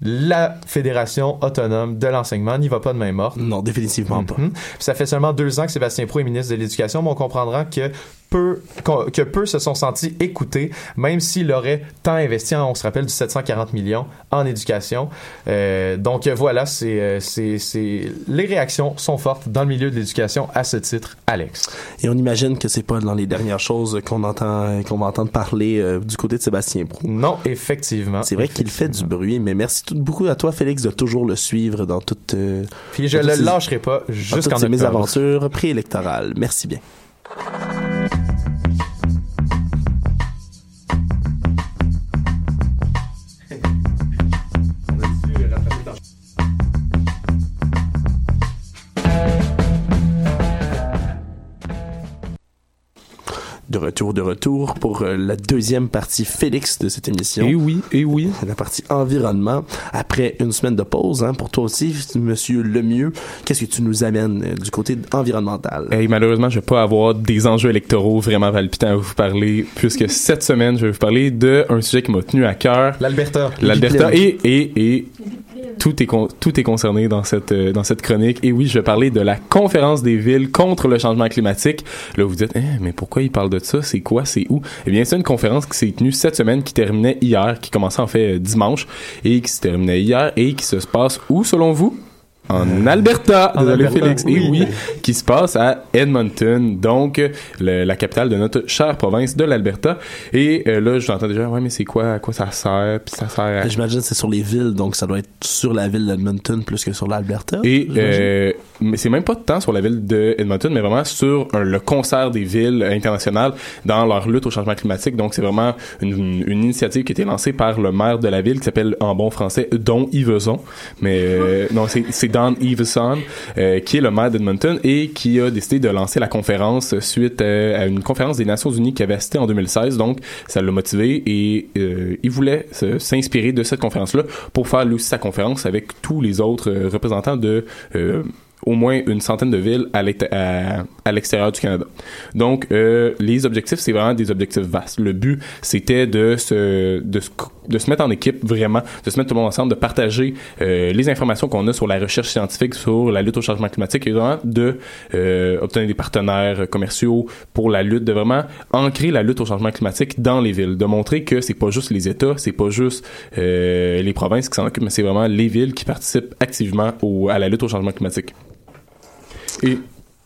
la Fédération autonome de l'enseignement n'y va pas de main morte. Non, définitivement pas. Mhm. Puis Ça fait seulement deux ans que Sébastien Pro est ministre de l'Éducation, mais on comprendra que peu, que peu se sont sentis écoutés, même s'il aurait tant investi, en, on se rappelle, du 740 millions en éducation. Euh, donc voilà, c'est, euh, c'est, c'est, les réactions sont fortes dans le milieu de l'éducation à ce titre, Alex. Et on imagine que c'est pas dans les dernières choses qu'on entend, qu'on va entendre parler euh, du côté de Sébastien Prou. Non, effectivement. C'est vrai qu'il fait du bruit, mais merci tout, beaucoup à toi, Félix, de toujours le suivre dans toute. euh, Puis je le lâcherai pas jusqu'en octobre. mésaventures préélectorales. Merci bien. Retour, de retour pour euh, la deuxième partie Félix de cette émission. Et oui, et oui. La partie environnement. Après une semaine de pause, hein, pour toi aussi, Monsieur Lemieux, qu'est-ce que tu nous amènes euh, du côté environnemental? Et malheureusement, je vais pas avoir des enjeux électoraux vraiment palpitants à vous parler, puisque cette semaine, je vais vous parler d'un sujet qui m'a tenu à cœur. L'Alberta. L'Alberta et, et, et tout est, tout est concerné dans cette, euh, dans cette chronique. Et oui, je vais parler de la conférence des villes contre le changement climatique. Là, vous dites, Eh, mais pourquoi il parle de ça? C'est quoi? C'est où? Eh bien, c'est une conférence qui s'est tenue cette semaine, qui terminait hier, qui commençait en fait euh, dimanche, et qui se terminait hier, et qui se passe où, selon vous? En Alberta, En désolé Alberta, Félix, et oui. qui se passe à Edmonton, donc le- la capitale de notre chère province de l'Alberta. Et euh, là, je l'entends déjà, ouais, mais c'est quoi, à quoi ça sert, puis ça sert à... J'imagine que c'est sur les villes, donc ça doit être sur la ville d'Edmonton plus que sur l'Alberta. Et euh, mais c'est même pas tant sur la ville de Edmonton, mais vraiment sur un- le concert des villes internationales dans leur lutte au changement climatique. Donc c'est vraiment une, une initiative qui a été lancée par le maire de la ville qui s'appelle en bon français Don Yveson. Mais euh, non, c'est Don Yveson euh, qui est le maire d'Edmonton et qui a décidé de lancer la conférence suite euh, à une conférence des Nations Unies qui avait assisté en 2016. Donc ça l'a motivé et euh, il voulait s'inspirer de cette conférence-là pour faire lui aussi sa conférence avec tous les autres euh, représentants de euh, au moins une centaine de villes à l'exté- à- à l'extérieur du Canada. Donc, euh, les objectifs, c'est vraiment des objectifs vastes. Le but, c'était de se, de, de se mettre en équipe vraiment, de se mettre tout le monde ensemble, de partager euh, les informations qu'on a sur la recherche scientifique, sur la lutte au changement climatique et vraiment de euh, obtenir des partenaires commerciaux pour la lutte, de vraiment ancrer la lutte au changement climatique dans les villes, de montrer que c'est pas juste les États, c'est pas juste euh, les provinces qui s'en occupent, mais c'est vraiment les villes qui participent activement au, à la lutte au changement climatique. Et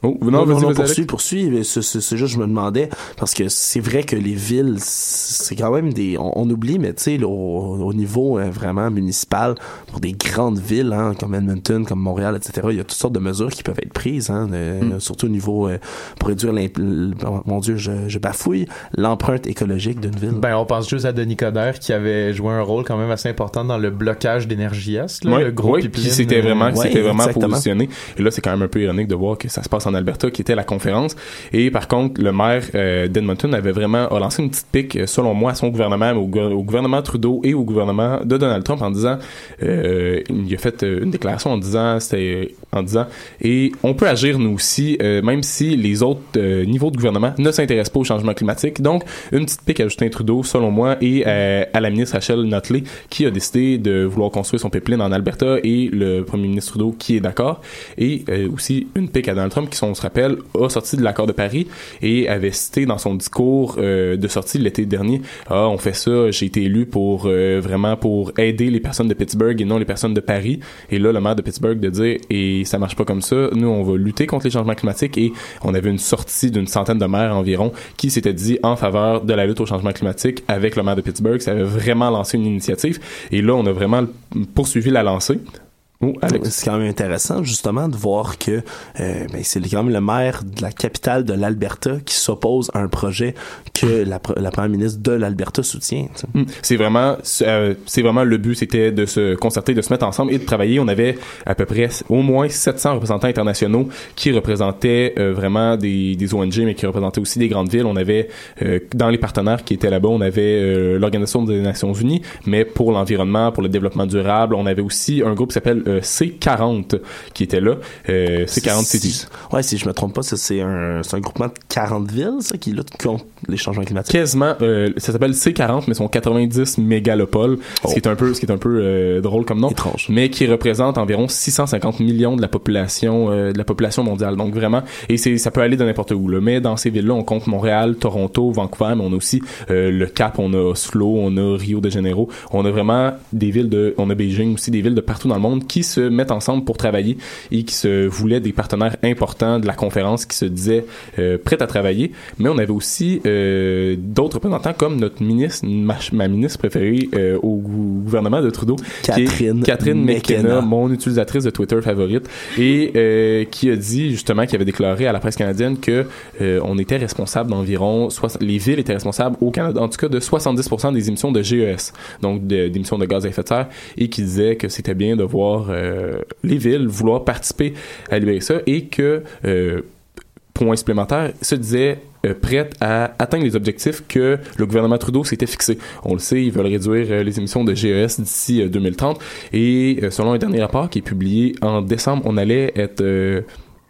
Oh, non, vas-y, vas-y, poursuis, Alex. poursuis. mais C'est c'est- c'est juste, je me demandais, parce que c'est vrai que les villes, c'est quand même des. On, on oublie, mais tu sais, au, au niveau euh, vraiment municipal, pour des grandes villes, hein, comme Edmonton, comme Montréal, etc., il y a toutes sortes de mesures qui peuvent être prises, hein, de- Mm. surtout au niveau. euh, pour réduire l'imp- l- Mon Dieu, je, je bafouille, l'empreinte écologique d'une ville. Ben, on pense juste à Denis Coderre qui avait joué un rôle quand même assez important dans le blocage d'Énergie Est, là, Ouais, le gros ouais, pipeline, puis c'était euh, vraiment, ouais, c'était vraiment exactement. positionné. Et là, c'est quand même un peu ironique de voir que ça se passe en Alberta, qui était la conférence. Et par contre, le maire euh, d'Edmonton avait vraiment lancé une petite pique, euh, selon moi, à son gouvernement, au, gou- au gouvernement Trudeau et au gouvernement de Donald Trump en disant, euh, il a fait une déclaration en disant, c'était en disant, et on peut agir nous aussi, même si les autres niveaux de gouvernement ne s'intéressent pas au changement climatique. Donc, une petite pique à Justin Trudeau, selon moi, et à la ministre Rachel Notley, qui a décidé de vouloir construire son pipeline en Alberta, et le premier ministre Trudeau qui est d'accord. Et aussi une pique à Donald Trump, qui, on se rappelle, a sorti de l'accord de Paris et avait cité dans son discours euh, de sortie l'été dernier, ah, on fait ça, j'ai été élu pour euh, vraiment pour aider les personnes de Pittsburgh et non les personnes de Paris. Et là, le maire de Pittsburgh de dire, et ça marche pas comme ça, nous, on va lutter contre les changements climatiques et on avait une sortie d'une centaine de maires environ qui s'étaient dit en faveur de la lutte au changement climatique avec le maire de Pittsburgh. Ça avait vraiment lancé une initiative. Et là, on a vraiment poursuivi la lancée. Oh, Alex. C'est quand même intéressant, justement, de voir que euh, ben, c'est quand même le maire de la capitale de l'Alberta qui s'oppose à un projet que la, pre- la première ministre de l'Alberta soutient. Mm. C'est vraiment, euh, c'est vraiment le but, c'était de se concerter, de se mettre ensemble et de travailler. On avait à peu près au moins 700 représentants internationaux qui représentaient euh, vraiment des, des ONG, mais qui représentaient aussi des grandes villes. On avait euh, dans les partenaires qui étaient là-bas, on avait euh, l'Organisation des Nations Unies, mais pour l'environnement, pour le développement durable, on avait aussi un groupe qui s'appelle euh, C40 qui était là. Euh, C40 Cities. Ouais, si je me trompe pas, c'est un, un groupement de 40 villes, ça, qui lutte contre les changements climatiques. quasiment euh, ça s'appelle C40 mais sont 90 mégalopoles ce qui est un peu ce qui est un peu euh, drôle comme nom Étrange. mais qui représente environ 650 millions de la population de la population mondiale donc vraiment et ça peut aller de n'importe où là. mais dans ces villes là on compte Montréal Toronto Vancouver mais on a aussi euh, le Cap on a Oslo on a Rio de Janeiro on a vraiment des villes de on a Beijing aussi des villes de partout dans le monde qui se mettent ensemble pour travailler et qui se voulaient des partenaires importants de la conférence qui se disaient euh, prêts à travailler mais on avait aussi euh, d'autres représentants comme notre ministre ma, ma ministre préférée euh, au gou- gouvernement de Trudeau qui est Catherine Catherine McKenna, McKenna. mon utilisatrice de Twitter favorite et euh, qui a dit justement qui avait déclaré à la presse canadienne que euh, on était responsable d'environ les villes étaient responsables au Canada en tout cas de 70% des émissions de GES donc de- d'émissions de gaz à effet de serre et qui disait que c'était bien de voir euh, les villes vouloir participer à libérer ça et que euh, point supplémentaire, se disait euh, prête à atteindre les objectifs que le gouvernement Trudeau s'était fixé. On le sait, ils veulent réduire les émissions de GES d'ici euh, 2030 et selon un dernier rapport qui est publié en décembre, on allait être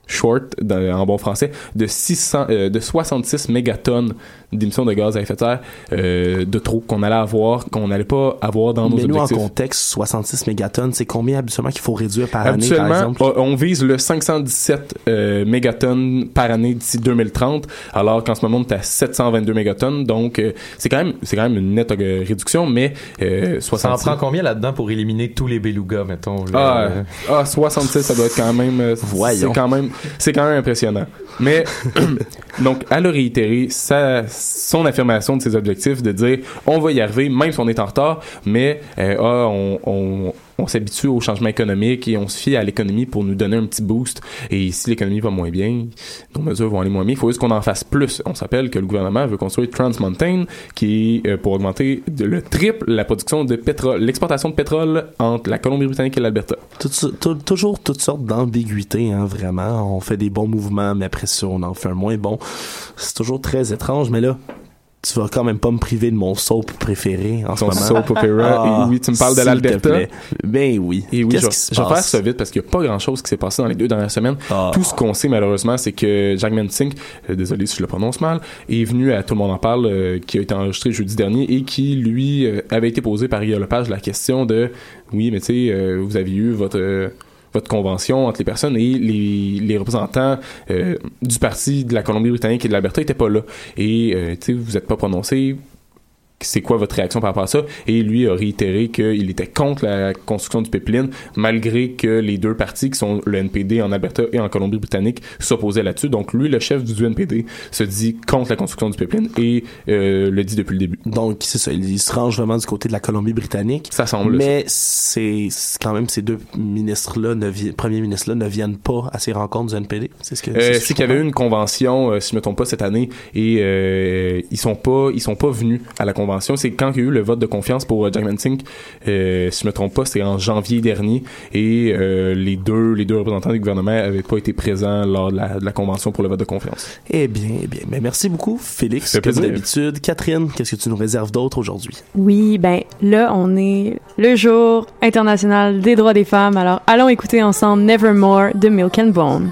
short en bon français de 600 euh, de 66 mégatonnes d'émissions de gaz à effet de serre euh, de trop qu'on allait avoir qu'on n'allait pas avoir dans nos Mais nous, en contexte, 66 mégatonnes, c'est combien habituellement qu'il faut réduire par année, par exemple? on vise le 517 euh, mégatonnes par année d'ici 2030, alors qu'en ce moment, on est à 722 mégatonnes. Donc, euh, c'est quand même, c'est quand même une nette euh, réduction, mais euh, Ça en 66 prend combien là-dedans pour éliminer tous les belugas, mettons? là? ah, ah, 67, ça doit être quand même. Voyons. C'est quand même, c'est quand même impressionnant. Mais donc, elle a réitéré sa, son affirmation de ses objectifs de dire, on va y arriver, même si on est en retard, mais euh, ah, on, on, on s'habitue au changement économique et on se fie à l'économie pour nous donner un petit boost. Et si l'économie va moins bien, nos mesures vont aller moins bien. Il faut juste qu'on en fasse plus. On s'appelle que le gouvernement veut construire Trans Mountain, qui est euh, pour augmenter de- le triple la production de pétrole, l'exportation de pétrole entre la Colombie-Britannique et l'Alberta. Toujours toutes sortes d'ambiguïtés, hein, vraiment. On fait des bons mouvements, mais après ça, on en fait un moins bon. C'est toujours très étrange, mais là, tu vas quand même pas me priver de mon soap préféré en ce moment. soap opera. Et oui, tu me parles de l'Alberta. Ben oui. Et oui, je, vais faire ça vite parce qu'il n'y a pas grand chose qui s'est passé dans les deux dernières semaines. Ah. Tout ce qu'on sait malheureusement, c'est que Jack Singh, euh, désolé si je le prononce mal, est venu à Tout le monde en parle, euh, qui a été enregistré jeudi dernier et qui, lui, euh, avait été posé par Guillaume Lepage la question de oui, mais tu sais, vous avez eu votre. Votre convention entre les personnes et les, représentants euh, du parti de la Colombie-Britannique et de l'Alberta n'étaient pas là. Et, euh, tu vous n'êtes pas prononcé c'est quoi votre réaction par rapport à ça? Et lui a réitéré qu'il était contre la construction du pipeline, malgré que les deux partis, qui sont le NPD en Alberta et en Colombie-Britannique, s'opposaient là-dessus. Donc lui, le chef du NPD, se dit contre la construction du pipeline et euh, le dit depuis le début. Donc c'est ça, il se range vraiment du côté de la Colombie-Britannique. Ça semble. Mais c'est quand même ces deux ministres-là, ne premiers ministres-là, ne viennent pas à ces rencontres du NPD. C'est ce que. Euh, c'est qu'il y avait eu une convention, euh, si je me trompe pas, cette année, et euh, ils sont pas, ils sont pas venus à la convention. C'est quand il y a eu le vote de confiance pour euh, Jack Singh, euh, si je me trompe pas, c'était en janvier dernier, et euh, les deux, les deux représentants du gouvernement avaient pas été présents lors de la, de la convention pour le vote de confiance. Eh bien, eh bien. Mais merci beaucoup, Félix, comme d'habitude. Catherine, qu'est-ce que tu nous réserves d'autre aujourd'hui? Oui, ben là, on est le jour international des droits des femmes. Alors, allons écouter ensemble Nevermore de Milk and Bone.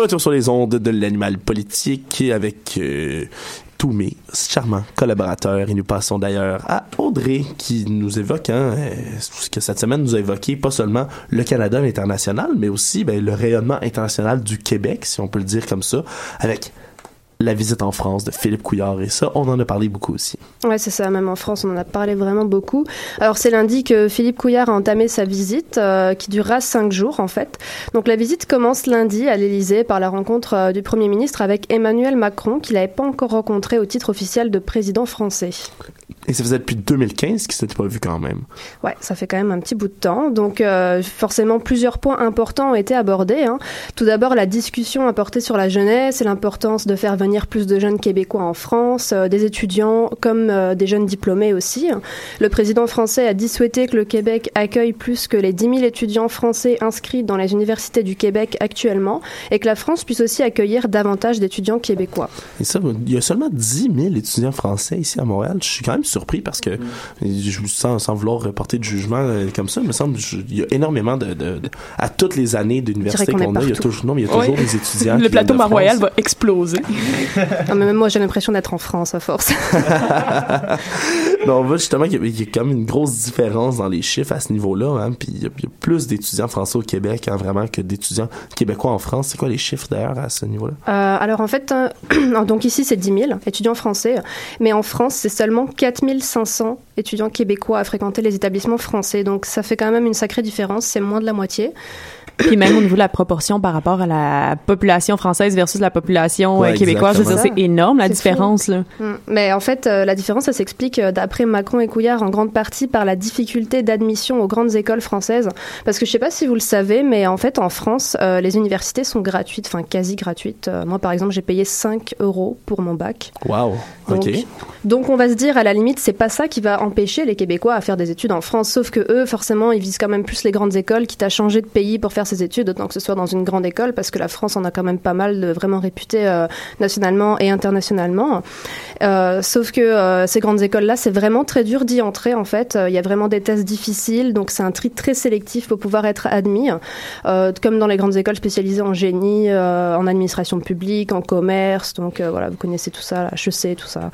Retour sur les ondes de l'animal politique avec euh, tous mes charmants collaborateurs. Et nous passons d'ailleurs à Audrey qui nous évoque, hein, euh, ce que cette semaine nous a évoqué pas seulement le Canada à l'international, mais aussi ben, le rayonnement international du Québec, si on peut le dire comme ça, avec la visite en France de Philippe Couillard. Et ça, on en a parlé beaucoup aussi. Ouais, c'est ça. Même en France, on en a parlé vraiment beaucoup. Alors, c'est lundi que Philippe Couillard a entamé sa visite, euh, qui durera cinq jours, en fait. Donc, la visite commence lundi à l'Élysée par la rencontre euh, du Premier ministre avec Emmanuel Macron, qu'il n'avait pas encore rencontré au titre officiel de président français. Et ça faisait depuis 2015 qu'il s'était pas vu quand même. Ouais, ça fait quand même un petit bout de temps. Donc, euh, forcément, plusieurs points importants ont été abordés. hein. Tout d'abord, la discussion a porté sur la jeunesse et l'importance de faire venir plus de jeunes Québécois en France, euh, des étudiants comme euh, des jeunes diplômés aussi. Le président français a dit souhaiter que le Québec accueille plus que les 10 000 étudiants français inscrits dans les universités du Québec actuellement et que la France puisse aussi accueillir davantage d'étudiants québécois. Et ça, il y a seulement 10 000 étudiants français ici à Montréal. Je suis quand même surpris parce que, je, sans, sans vouloir porter de jugement euh, comme ça, il me semble qu'il y a énormément de, de- de- à toutes les années d'université qu'on est a, il y a toujours, non, mais il y a toujours Oui. des étudiants. Le plateau Mont-Royal va exploser. Non, mais même moi, j'ai l'impression d'être en France à force. Mais on voit justement qu'il y, a- il y a quand même une grosse différence dans les chiffres à ce niveau-là. Hein, puis il y, a, il y a plus d'étudiants français au Québec hein, vraiment que d'étudiants québécois en France. C'est quoi les chiffres d'ailleurs à ce niveau-là? Euh, alors en fait, euh, donc ici c'est 10 000 étudiants français, mais en France c'est seulement 4 500 étudiants québécois à fréquenter les établissements français. Donc ça fait quand même une sacrée différence, c'est moins de la moitié. Puis même au niveau de la proportion par rapport à la population française versus la population Ouais, euh, québécoise, je veux dire, exactement. c'est énorme la différence. Là. Mm. Mais en fait, euh, la différence, ça s'explique euh, d'après Macron et Couillard en grande partie par la difficulté d'admission aux grandes écoles françaises. Parce que je sais pas si vous le savez, mais en fait, en France, euh, les universités sont gratuites, enfin quasi gratuites. Euh, moi, par exemple, j'ai payé 5 euros pour mon bac. Wow. Donc, OK. Donc on va se dire à la limite c'est pas ça qui va empêcher les Québécois à faire des études en France. Sauf que eux forcément ils visent quand même plus les grandes écoles quitte à changer de pays pour faire ses études autant que ce soit dans une grande école parce que la France en a quand même pas mal de vraiment réputés euh, nationalement et internationalement. Euh, sauf que euh, ces grandes écoles là c'est vraiment très dur d'y entrer en fait. Euh, il y a vraiment des tests difficiles donc c'est un tri très sélectif pour pouvoir être admis. Comme dans les grandes écoles spécialisées en génie en administration publique en commerce donc voilà vous connaissez tout ça la HEC tout ça.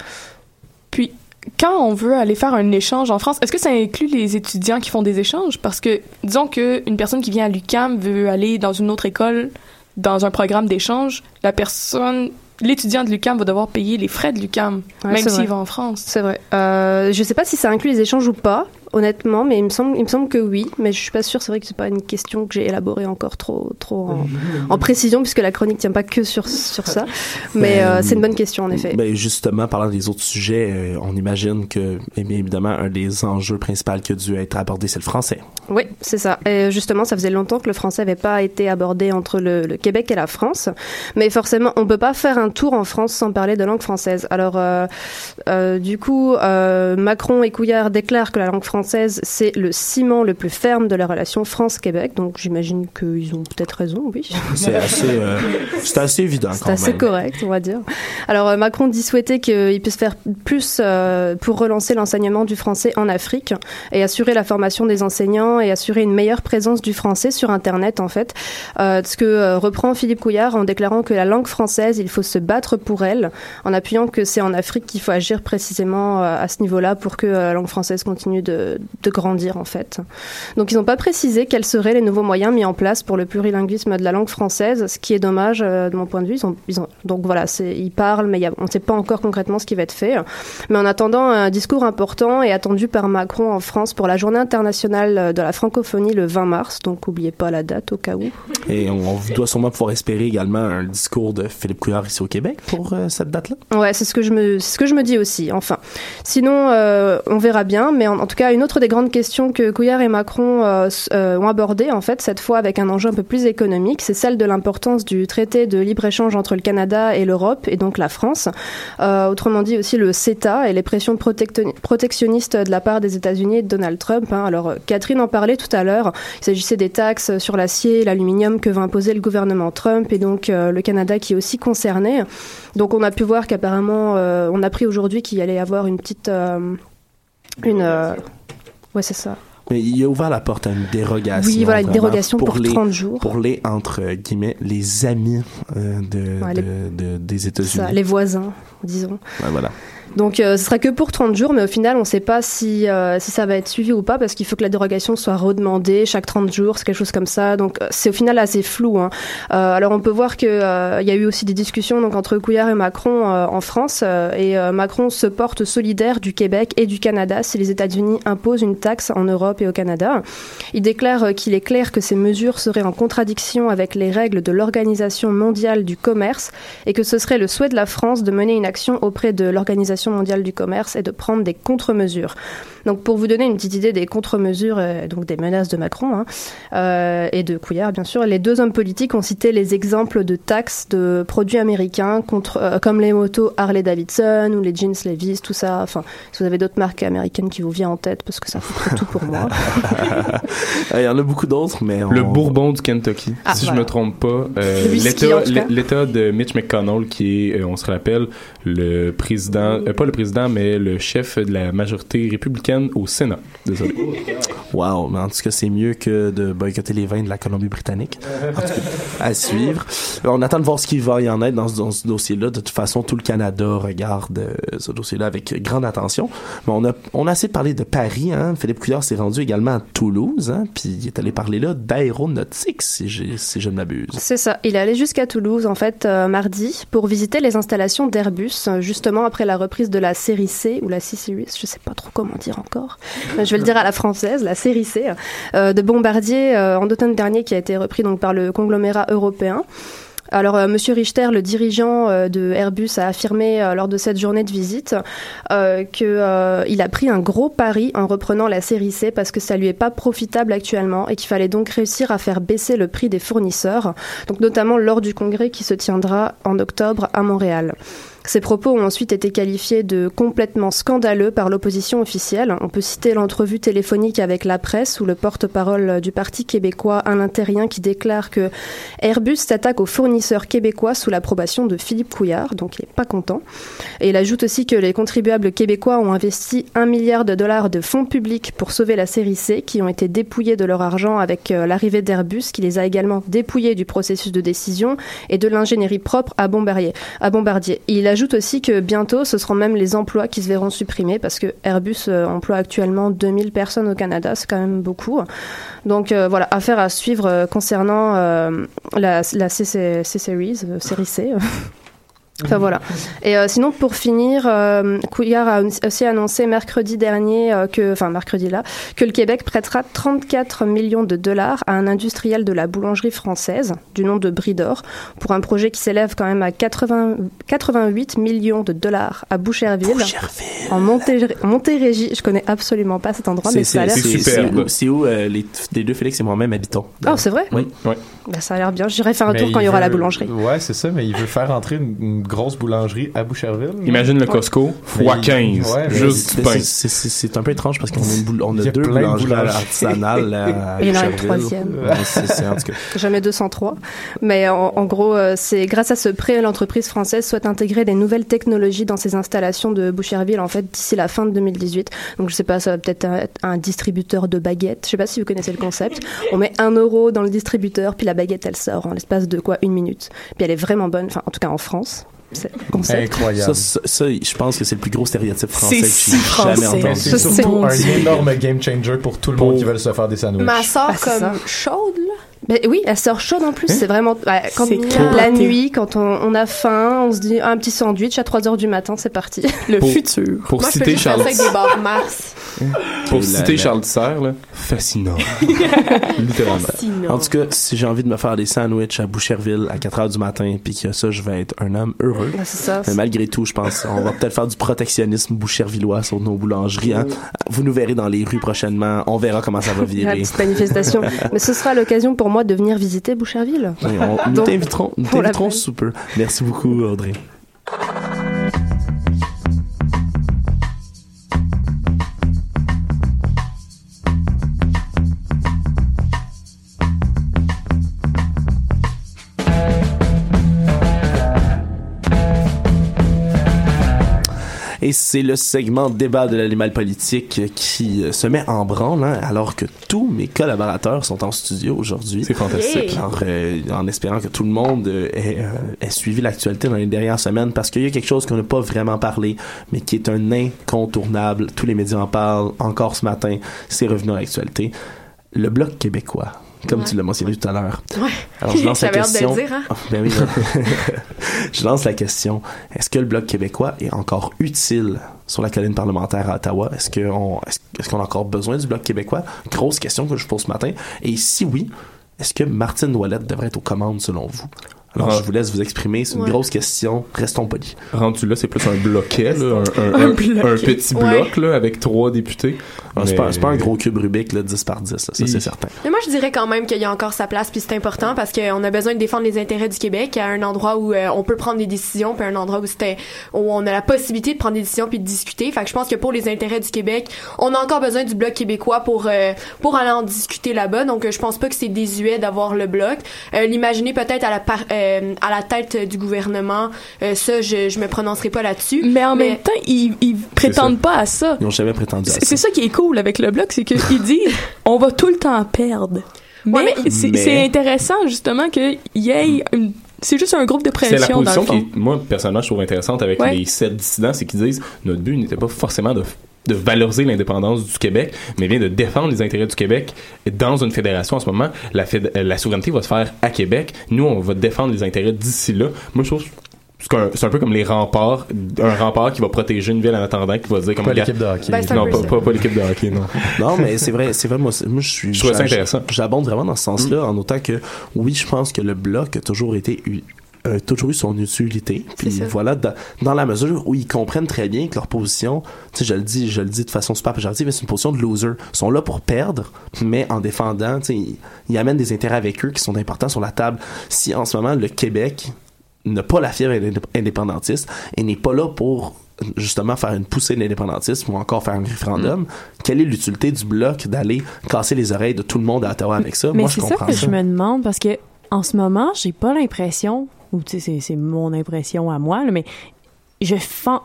Puis, quand on veut aller faire un échange en France, est-ce que ça inclut les étudiants qui font des échanges? Parce que, disons qu'une personne qui vient à l'UCAM veut aller dans une autre école, dans un programme d'échange, la personne, l'étudiant de l'UCAM va devoir payer les frais de l'UCAM, Ouais, même s'il va en France. C'est vrai. Euh, je sais pas si ça inclut les échanges ou pas, honnêtement, mais il me semble, il me semble que oui. Mais je suis pas sûre. C'est vrai que c'est pas une question que j'ai élaborée encore trop, trop en, en précision, puisque la chronique tient pas que sur sur ça. Mais Ben, euh, c'est une bonne question en effet. Ben justement, parlant des autres sujets, euh, on imagine que, évidemment, un des enjeux principaux qui a dû être abordé, c'est le français. Oui, c'est ça. Et justement, ça faisait longtemps que le français n'avait pas été abordé entre le, le Québec et la France. Mais forcément, on peut pas faire un tour en France sans parler de langue française. Alors, euh, euh, du coup, Macron et Couillard déclarent que la langue française, c'est le ciment le plus ferme de la relation France-Québec. Donc, j'imagine qu'ils ont peut-être raison, oui. C'est assez, euh, assez évident C'est assez même. correct, on va dire. Alors euh, Macron dit souhaiter qu'il puisse faire plus euh, pour relancer l'enseignement du français en Afrique et assurer la formation des enseignants et assurer une meilleure présence du français sur Internet en fait. Euh, ce que reprend Philippe Couillard en déclarant que la langue française, il faut se battre pour elle, en appuyant que c'est en Afrique qu'il faut agir précisément à ce niveau-là pour que la langue française continue de, de grandir en fait. Donc ils n'ont pas précisé quels seraient les nouveaux moyens mis en place pour le plurilinguisme de la langue française, ce qui est dommage euh, de mon point de vue. Ils ont, ils ont- donc voilà, ils parlent, mais il y a- on ne sait pas encore concrètement ce qui va être fait. Mais en attendant, un discours important est attendu par Macron en France pour la journée internationale de la francophonie le 20 mars. Donc n'oubliez pas la date au cas où. Et on, on doit sûrement pouvoir espérer également un discours de Philippe Couillard ici au Québec pour euh, cette date-là. Ouais, c'est ce que je me, ce que je me dis aussi. Enfin, sinon, euh, on verra bien. Mais en, en tout cas, une autre des grandes questions que Couillard et Macron euh, euh, ont abordées, en fait, cette fois avec un enjeu un peu plus économique, c'est celle de l'importance du traité de libre échange entre le Canada et l'Europe et donc la France. Euh, autrement dit aussi le CETA et les pressions protectionnistes de la part des États-Unis et de Donald Trump. hein. Alors, Catherine en parlait tout à l'heure. Il s'agissait des taxes sur l'acier et l'aluminium que va imposer le gouvernement Trump et donc le Canada qui est aussi concerné. Donc, on a pu voir qu'apparemment, on a appris aujourd'hui qu'il allait y avoir une petite, une, euh, ouais, c'est ça. Mais il a ouvert la porte à une dérogation. Oui, voilà, une dérogation pour les, 30 jours. Pour les, entre guillemets, les amis euh, de, Ouais, les- de- de- des Ça, États-Unis. les voisins, disons. Ouais, voilà. Donc euh, ce sera que pour 30 jours, mais au final, on ne sait pas si, euh, si ça va être suivi ou pas, parce qu'il faut que la dérogation soit redemandée chaque 30 jours, c'est quelque chose comme ça. Donc euh, c'est au final assez flou. hein. Alors on peut voir qu'il il y a eu aussi des discussions donc, entre Couillard et Macron en France, et Macron se porte solidaire du Québec et du Canada si les États-Unis imposent une taxe en Europe et au Canada. Il déclare qu'il est clair que ces mesures seraient en contradiction avec les règles de l'Organisation mondiale du commerce et que ce serait le souhait de la France de mener une, ac- action auprès de l'Organisation mondiale du commerce et de prendre des contre-mesures. Donc pour vous donner une petite idée des contre-mesures, euh, donc des menaces de Macron hein, euh, et de Couillard bien sûr, les deux hommes politiques ont cité les exemples de taxes de produits américains contre, euh, comme les motos Harley Davidson ou les jeans Levi's, tout ça. Enfin, si vous avez d'autres marques américaines qui vous viennent en tête, parce que ça fait tout pour moi. Il y en a beaucoup d'autres, mais on- Le Bourbon du Kentucky, Ah, si voilà. je me trompe pas. euh, L'État de Mitch McConnell, qui est, euh, on se rappelle, le président, euh, pas le président, mais le chef de la majorité républicaine au Sénat. Désolé. Wow, mais en tout cas, c'est mieux que de boycotter les vins de la Colombie-Britannique. En tout cas, à suivre. On attend de voir ce qu'il va y en être dans ce, dans ce dossier-là. De toute façon, tout le Canada regarde euh, ce dossier-là avec grande attention. Mais on a, on a assez parlé de Paris. Hein. Philippe Couillard s'est rendu également à Toulouse. Hein, puis il est allé parler là d'aéronautique, si, je ne m'abuse. C'est ça. Il est allé jusqu'à Toulouse, en fait, euh, mardi, pour visiter les installations d'Airbus, justement après la reprise de la série C, ou la C-Series, je sais pas trop comment dire encore. Je vais le dire à la française, la série C, euh, de Bombardier euh, en automne dernier, qui a été repris donc par le conglomérat européen. Alors, euh, Monsieur Richter, le dirigeant euh, de Airbus, a affirmé euh, lors de cette journée de visite euh, que euh, il a pris un gros pari en reprenant la série C parce que ça lui est pas profitable actuellement et qu'il fallait donc réussir à faire baisser le prix des fournisseurs, donc notamment lors du congrès qui se tiendra en octobre à Montréal. Ces propos ont ensuite été qualifiés de complètement scandaleux par l'opposition officielle. On peut citer l'entrevue téléphonique avec la presse où le porte-parole du Parti québécois, Alain Terrien, qui déclare que Airbus s'attaque aux fournisseurs québécois sous l'approbation de Philippe Couillard, donc il n'est pas content. Et il ajoute aussi que les contribuables québécois ont investi un milliard de dollars de fonds publics pour sauver la série C, qui ont été dépouillés de leur argent avec euh, l'arrivée d'Airbus, qui les a également dépouillés du processus de décision et de l'ingénierie propre à Bombardier. Ajoute aussi que bientôt, ce seront même les emplois qui se verront supprimés, parce que Airbus euh, emploie actuellement 2000 personnes au Canada, c'est quand même beaucoup. Donc euh, voilà, affaire à suivre euh, concernant la, la C-Series, série C. Enfin voilà. Et euh, sinon, pour finir, euh, Couillard a aussi annoncé mercredi dernier euh, que, enfin mercredi là, que le Québec prêtera 34 millions de dollars à un industriel de la boulangerie française du nom de Bridor pour un projet qui s'élève quand même à 80, 88 millions de dollars à Boucherville, en Monté- Montérégie. Je connais absolument pas cet endroit, mais ça a l'air c'est- c'est où- C'est où euh, les, les deux Félix et moi-même habitons. Oh, c'est vrai? Oui. Bah, ça a l'air bien. J'irai faire un Mais tour quand il y aura la boulangerie. Ouais, c'est ça, mais il veut faire entrer une, une grosse boulangerie à Boucherville. Imagine le. Costco, fois Mais- 15, ouais, mais juste du pain. c'est- un peu étrange parce qu'on a, une boule- on a Il y a deux de boulangeries artisanales à Et il y en a une Boucherville. troisième. Jamais 203. Mais en, en gros, euh, c'est grâce à ce prêt, l'entreprise française souhaite intégrer des nouvelles technologies dans ses installations de Boucherville, en fait, d'ici la fin de 2018. Donc, je sais pas, ça va peut-être être un distributeur de baguettes. Je sais pas si vous connaissez le concept. On met un euro dans le distributeur, puis la baguette, elle sort en l'espace de quoi Une minute. Puis elle est vraiment bonne, enfin, en tout cas en France. C'est le concept. Ça, ça, ça, je pense que c'est le plus gros stéréotype français que si j'ai jamais français. entendu. C'est surtout un énorme game changer pour tout le monde qui veut se faire des sandwichs. Ma sort Bah, comme chaude, là. Ben oui, elle sort chaude en plus. Hein? C'est vraiment ouais, quand C'est la nuit, quand on, on a faim, on se dit ah, un petit sandwich à 3 heures du matin, c'est parti. Le Pour- futur. Pour Moi, citer Charles, avec des barres Mars. pour Et la- citer la- Charles Serre, là, fascinant. Littéralement. En tout cas, si j'ai envie de me faire des sandwichs à Boucherville à 4 heures du matin, puis que ça, je vais être un homme heureux. Ben, c'est ça. Mais malgré tout, je pense, on va peut-être faire du protectionnisme bouchervillois sur nos boulangeries. Hein. Vous nous verrez dans les rues prochainement. On verra comment ça va La virer. petite manifestation. Mais ce sera l'occasion pour moi de venir visiter Boucherville. Oui, on- nous t'inviterons, sous peu. Merci beaucoup, Audrey. Et c'est le segment débat de l'animal politique qui euh, se met en branle, hein, alors que tous mes collaborateurs sont en studio aujourd'hui. C'est fantastique. Alors, euh, en espérant que tout le monde euh, ait, ait suivi l'actualité dans les dernières semaines, parce qu'il y a quelque chose qu'on n'a pas vraiment parlé, mais qui est un incontournable. Tous les médias en parlent encore ce matin. C'est revenu à l'actualité. Le Bloc québécois. Comme Ouais. tu l'as mentionné tout à l'heure. Ouais. Alors, je lance la de le question. dire, hein. Ah, ben oui, ben- je lance la question. Est-ce que le Bloc québécois est encore utile sur la colline parlementaire à Ottawa? Est-ce qu'on qu'on a encore besoin du Bloc québécois? Grosse question que je pose ce matin. Et si oui, est-ce que Martine Ouellette devrait être aux commandes selon vous? Alors, je vous laisse vous exprimer. C'est une Ouais. grosse question. Restons polis. Rendu là, c'est plus un bloquet, là, un, un- Un un- bloquet. un petit bloc là, avec trois députés. Ah, C'est pas, Mais- c'est pas un gros cube Rubik, là, 10 par 10, là, ça c'est certain. Mais moi, je dirais quand même qu'il y a encore sa place, puis c'est important parce qu'on a besoin de défendre les intérêts du Québec à un endroit où euh, on peut prendre des décisions, puis un endroit où c'était où on a la possibilité de prendre des décisions puis de discuter. Fait que je pense que pour les intérêts du Québec, on a encore besoin du bloc québécois pour euh, pour aller en discuter là-bas. Donc, euh, je pense pas que c'est désuet d'avoir le bloc. Euh, L'imaginer peut-être à la par- euh, à la tête du gouvernement, euh, ça, je je me prononcerai pas là-dessus. Mais en même temps, ils, ils prétendent pas à ça. Ils n'ont jamais prétendu à C'est ça. c'est ça qui est cool avec le bloc, c'est qu'ils disent on va tout le temps perdre. Mais, c'est Mais- c'est intéressant justement qu'il y ait une. C'est juste un groupe de C'est la pression dans le position fond. qui, moi, personnellement, je trouve intéressante avec Ouais. les sept dissidents, c'est qu'ils disent notre but n'était pas forcément de, de valoriser l'indépendance du Québec, mais bien de défendre les intérêts du Québec dans une fédération en ce moment. La, féd- euh, la souveraineté va se faire à Québec. Nous, on va défendre les intérêts d'ici là. Moi, je trouve c'est un, c'est un peu comme les remparts, un rempart qui va protéger une ville en attendant, qui va dire comme Pas l'équipe de hockey. Ben, non, pas, ça. pas, pas l'équipe de hockey, non. Non, mais c'est vrai, c'est vrai, moi, je suis. Je trouve ça intéressant. J'abonde vraiment dans ce sens-là, en autant que, oui, je pense que le bloc a toujours été. A toujours eu son utilité. Puis ça. voilà, dans, dans la mesure où ils comprennent très bien que leur position, tu sais, je le dis, je le dis de façon super péjorative, mais c'est une position de loser. Ils sont là pour perdre, mais en défendant, tu sais, ils, ils amènent des intérêts avec eux qui sont importants sur la table. Si en ce moment, le Québec n'a pas la fièvre indép- indépendantiste et n'est pas là pour justement faire une poussée de l'indépendantisme ou encore faire un référendum, Mm. quelle est l'utilité du bloc d'aller casser les oreilles de tout le monde à Ottawa avec ça? Mais Moi, je c'est ça comprends que je me demande parce que en ce moment, j'ai pas l'impression, ou tu sais, c'est- mon impression à moi, là, mais je,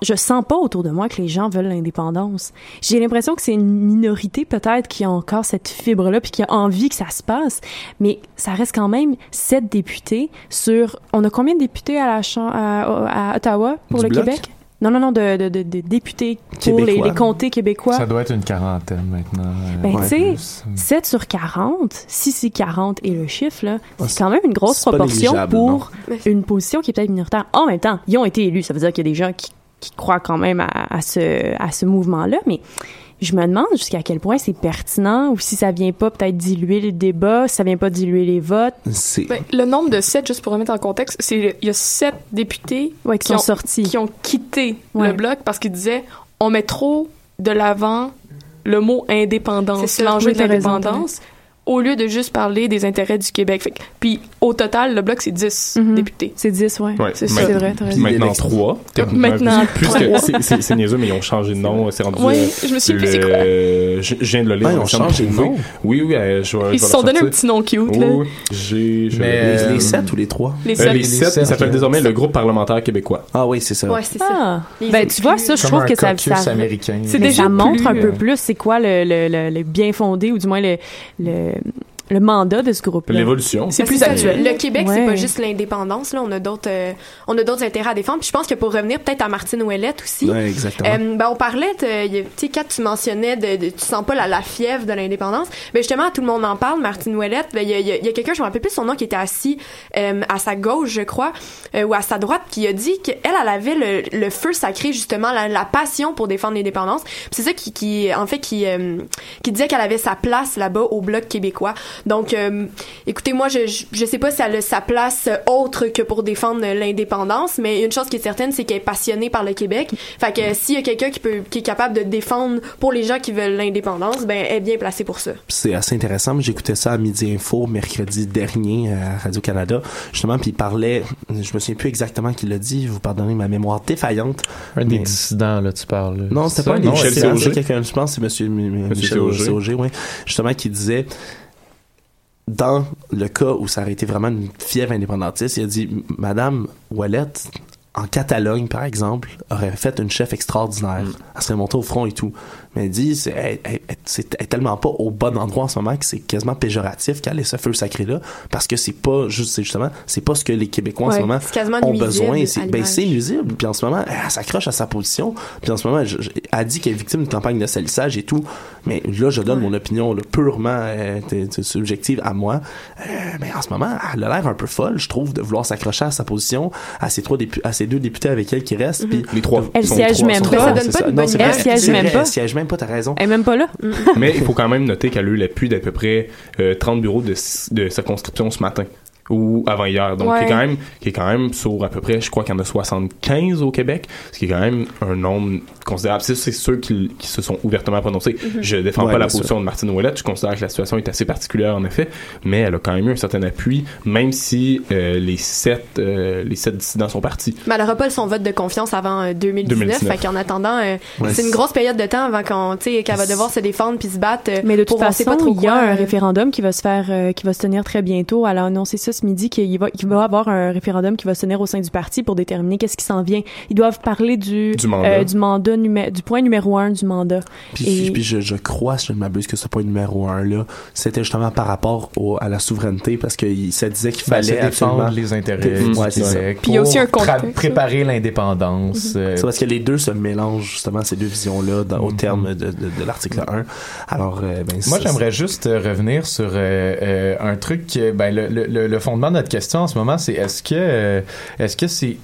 je sens pas autour de moi que les gens veulent l'indépendance. J'ai l'impression que c'est une minorité peut-être qui a encore cette fibre-là puis qui a envie que ça se passe, mais ça reste quand même sept députés sur. On a combien de députés à la à, à Ottawa pour Du le bloc? Québec? Non, non, non, de, de, de- de députés pour les, comtés québécois. Ça doit être une quarantaine maintenant. euh, Ben, ouais, tu sais, plus. 7 sur 40, si c'est 40 et le chiffre, là, c'est quand même une grosse proportion pour une position qui est peut-être minoritaire. En même temps, ils ont été élus. Ça veut dire qu'il y a des gens qui, qui croient quand même à, à ce, à ce mouvement-là, mais je me demande jusqu'à quel point c'est pertinent ou si ça vient pas peut-être diluer le débat, si ça vient pas diluer les votes. C'est Ben, le nombre de sept, juste pour remettre en contexte, c'est il y a sept députés Ouais, qui sont ont, sortis. qui ont quitté Ouais. le bloc parce qu'ils disaient on met trop de l'avant le mot indépendance, C'est ça. l'enjeu de l'indépendance, au lieu de juste parler des intérêts du Québec. Fait que- puis au total, le bloc c'est 10 Mhm. députés. C'est 10, ouais. Ouais, C'est ça. C'est vrai. Maintenant Puis trois. Maintenant plus trois. que c'est- niaiseux, mais ils ont changé de nom. C'est rendu. Oui, euh, je me souviens plus c'est quoi? Je, je viens de le lire. Ah, ils on ont changé de nom. Oui, oui. euh, je vais- je Ils se sont donné un petit nom cute là. Oui, oui. Mais, les, euh, les 7 ou les 3? Les Euh, sept. les les sept, sept, il s'appelle ok. désormais le groupe parlementaire québécois. Ah oui, c'est ça. Ouais, c'est ça. Ah, ben tu vois, ça, je trouve que ça. C'est déjà ça montre un peu euh, plus c'est quoi le bien fondé ou du moins le, euh, le, mandat de ce groupe-là. L'évolution. C'est Ben, plus ça, actuel. Le Québec, Ouais. c'est pas juste l'indépendance. Là, on a d'autres, euh, on a d'autres intérêts à défendre. Puis je pense que pour revenir peut-être à Martine Ouellette aussi. Ouais, exactement. Euh, ben, on parlait, tu sais, quand tu mentionnais de, de- tu sens pas la, la fièvre de l'indépendance. Ben, justement, tout le monde en parle. Martine Ouellette, ben, il y a, y a- y a quelqu'un, je me rappelle plus son nom, qui était assis euh, à sa gauche, je crois, euh, ou à sa droite, qui a dit qu'elle, elle avait le, le feu sacré, justement, la, la passion pour défendre l'indépendance. Puis c'est ça qui, qui, en fait, qui, euh, qui disait qu'elle avait sa place là-bas au Bloc québécois. Donc, euh, écoutez, moi, je, je, je sais pas si elle a sa place euh, autre que pour défendre l'indépendance, mais une chose qui est certaine, c'est qu'elle est passionnée par le Québec. Fait que s'il y a quelqu'un qui peut, qui est capable de défendre pour les gens qui veulent l'indépendance, ben, elle est bien placée pour ça. c'est assez intéressant. J'écoutais ça à Midi Info mercredi dernier à Radio-Canada, justement, puis il parlait, je me souviens plus exactement qui l'a dit, vous pardonnez ma mémoire défaillante. Un des mais- dissidents, là, tu parles. là. Non, c'était Ça, pas un c'est- c'est quelqu'un, je pense, que c'est Monsieur, M- M- Michel. Sauger, ouais, justement, qui disait, dans le cas où ça aurait été vraiment une fièvre indépendantiste, il a dit, Madame Ouellette, en Catalogne, par exemple, aurait fait une chef extraordinaire. Elle serait montée au front et tout. Mais elle dit, c'est, elle, elle- elle- c'est- elle est tellement pas au bon endroit en ce moment que c'est quasiment péjoratif qu'elle ait ce feu sacré-là, parce que c'est pas juste, c'est justement, c'est pas ce que les Québécois en ce moment ont besoin. C'est, ben, c'est nuisible. Puis en ce moment, elle s'accroche à sa position. Puis en ce moment, je- je- elle dit qu'elle est victime d'une campagne de salissage et tout. Mais là, je donne mon opinion là, purement euh, subjective à moi. Euh, mais en ce moment, elle a l'air un peu folle, je trouve, de vouloir s'accrocher à sa position, à ces trois dépu- à ces deux députés avec elle qui restent. Puis Les trois. Elle siège même pas. Ça donne pas une bonne Elle siège même pas. Même pas, t'as raison. Elle est même pas là. Mais il faut quand même noter qu'elle a eu l'appui d'à peu près euh, 30 bureaux de, de circonscription ce matin. Ou avant hier. Donc, qui, Ouais. est quand même, qui est quand même sur à peu près, je crois qu'il y en a 75 au Québec, ce qui est quand même un nombre considérable. C'est c'est ceux qui, qui se sont ouvertement prononcés. Mhm. Je défends Ouais, pas la bien sûr. position de Martine Ouellette. Je considère que la situation est assez particulière, en effet, mais elle a quand même eu un certain appui, même si euh, les sept euh, les sept dissidents sont partis. Mais elle n'aura pas son vote de confiance avant euh, 2019. 2019. Fait qu'en attendant, euh, Ouais, c'est une grosse période de temps avant qu'on, tu sais, qu'elle va devoir se défendre puis se battre. euh, Mais de toute sait façon, pas trop il y a un euh, référendum qui va se faire, euh, qui va se tenir très bientôt. Elle a annoncé ça ce midi qu'il va, qu'il va avoir un référendum qui va se tenir au sein du parti pour déterminer qu'est-ce qui s'en vient. Ils doivent parler du Du mandat. euh, du mandat numé- du point numéro un du mandat. Puis, Et- puis je, je crois, si je ne m'abuse, que ce point numéro un là, c'était justement par rapport au, à la souveraineté, parce que il- ça disait qu'il Ben, fallait défendre les intérêts Mhm. du Ouais, c'est ça. Québec Puis il y a aussi un contexte. préparer l'indépendance. euh, C'est parce que les deux se mélangent justement ces deux visions-là dans- au terme de, de, de l'article 1. Alors, euh, ben, Moi, ça, j'aimerais juste revenir sur euh, euh, un truc. que, Ben, le, le- le- le fondement de notre question en ce moment, c'est est-ce que euh, est-ce que c'est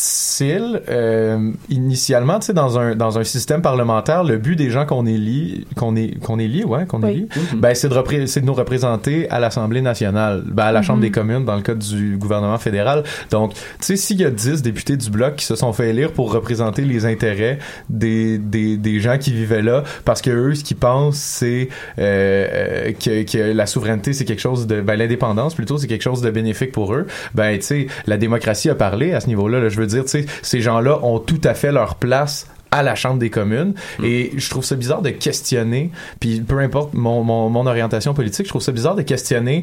utile euh, initialement, tu sais, dans un dans un système parlementaire, le but des gens qu'on élit, qu'on est qu'on élit, ouais, qu'on Oui. élit, ben c'est de repré- c'est de nous représenter à l'Assemblée nationale, ben, à la Chambre Mhm. des communes dans le cas du gouvernement fédéral. Donc, tu sais, s'il y a 10 députés du bloc qui se sont fait élire pour représenter les intérêts des, des, des gens qui vivaient là, parce que eux, ce qu'ils pensent, c'est euh, euh, que, que la souveraineté, c'est quelque chose de... Ben, l'indépendance, plutôt, c'est quelque chose de bénéfique pour eux. Ben, tu sais, la démocratie a parlé à ce niveau-là. là. je veux dire, tu sais, ces gens-là ont tout à fait leur place à la Chambre des communes. Et je trouve ça bizarre de questionner, puis peu importe mon, mon, mon orientation politique, je trouve ça bizarre de questionner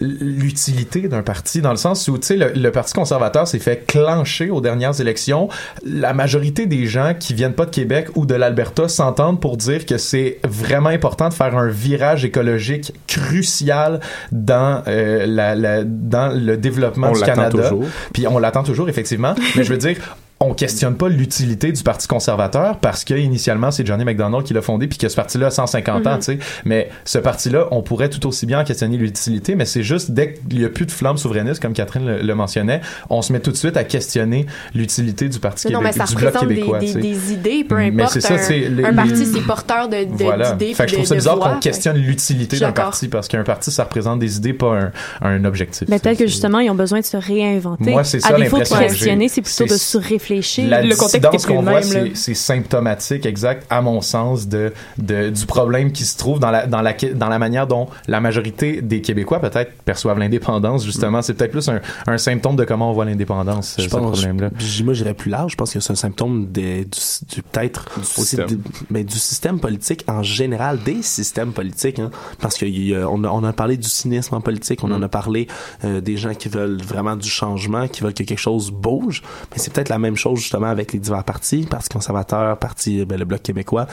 l'utilité d'un parti, dans le sens où, tu sais, le, le Parti conservateur s'est fait clencher aux dernières élections. La majorité des gens qui viennent pas de Québec ou de l'Alberta s'entendent pour dire que c'est vraiment important de faire un virage écologique crucial dans, euh, la, la- dans le développement On du Canada. toujours. Puis on l'attend toujours, effectivement. Mais je veux dire, on questionne pas l'utilité du Parti conservateur parce que initialement c'est Johnny McDonald qui l'a fondé puis que ce parti-là a 150 ans, Mhm. tu sais. Mais ce parti-là, on pourrait tout aussi bien en questionner l'utilité, mais c'est juste dès qu'il y a plus de flamme souverainiste, comme Catherine le, le mentionnait, on se met tout de suite à questionner l'utilité du Parti Non, mais ça québécois, du bloc représente des, québécois. des, sais. des idées, peu Mais importe. c'est ça, un, c'est les- un les- parti, c'est porteur de, de, Voilà. d'idées. Fait que je trouve ça bizarre qu'on questionne l'utilité d'un parti parce qu'un parti, ça représente des idées, pas un, un objectif. Mais peut-être que justement, ils ont besoin de se réinventer. Moi, c'est ça l'impression questionner, c'est plutôt de se réfléchir. La le contexte qu'on le voit, c'est symptomatique, exact, à mon sens, de, de du problème qui se trouve dans la dans la dans la manière dont la majorité des Québécois peut-être perçoivent l'indépendance. Justement, c'est peut-être plus un, un symptôme de comment on voit l'indépendance, Je ce pense- problème-là. je- moi, j'irais plus large. Je pense que c'est un symptôme du, du- peut-être du, système. mais du système politique en général, des systèmes politiques. Hein, parce qu'on a, on a parlé du cynisme en politique, on en a parlé euh, des gens qui veulent vraiment du changement, qui veulent que quelque chose bouge. Mais c'est peut-être la même chose justement avec les divers partis, Parti conservateur, Parti ben, le Bloc québécois.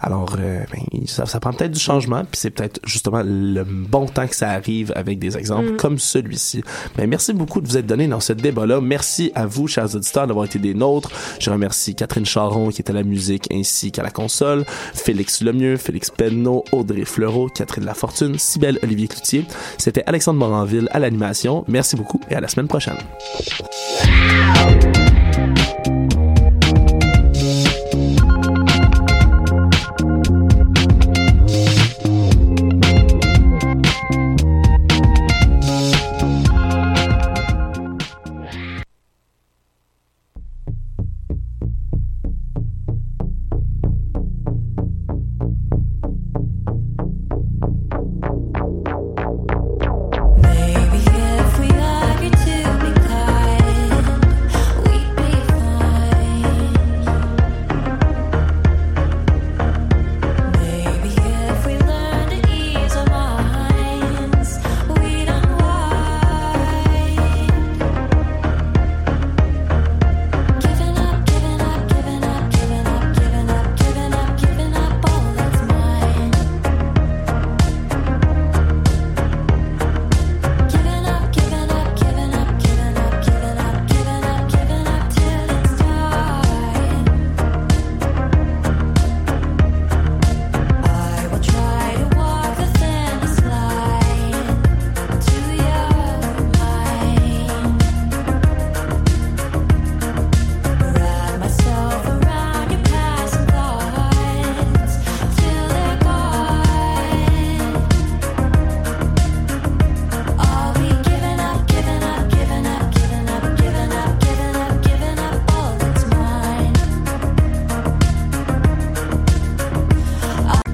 Alors, euh, ben, ça, ça prend peut-être du changement, puis c'est peut-être justement le bon temps que ça arrive avec des exemples Mm. comme celui-ci. Ben, merci beaucoup de vous être donné dans ce débat-là. Merci à vous, chers auditeurs, d'avoir été des nôtres. Je remercie Catherine Charon qui était à la musique ainsi qu'à la console, Félix Lemieux, Félix Penneau, Audrey Fleureau, Catherine Lafortune, Cybelle Olivier Cloutier. C'était Alexandre Moranville à l'animation. Merci beaucoup et à la semaine prochaine.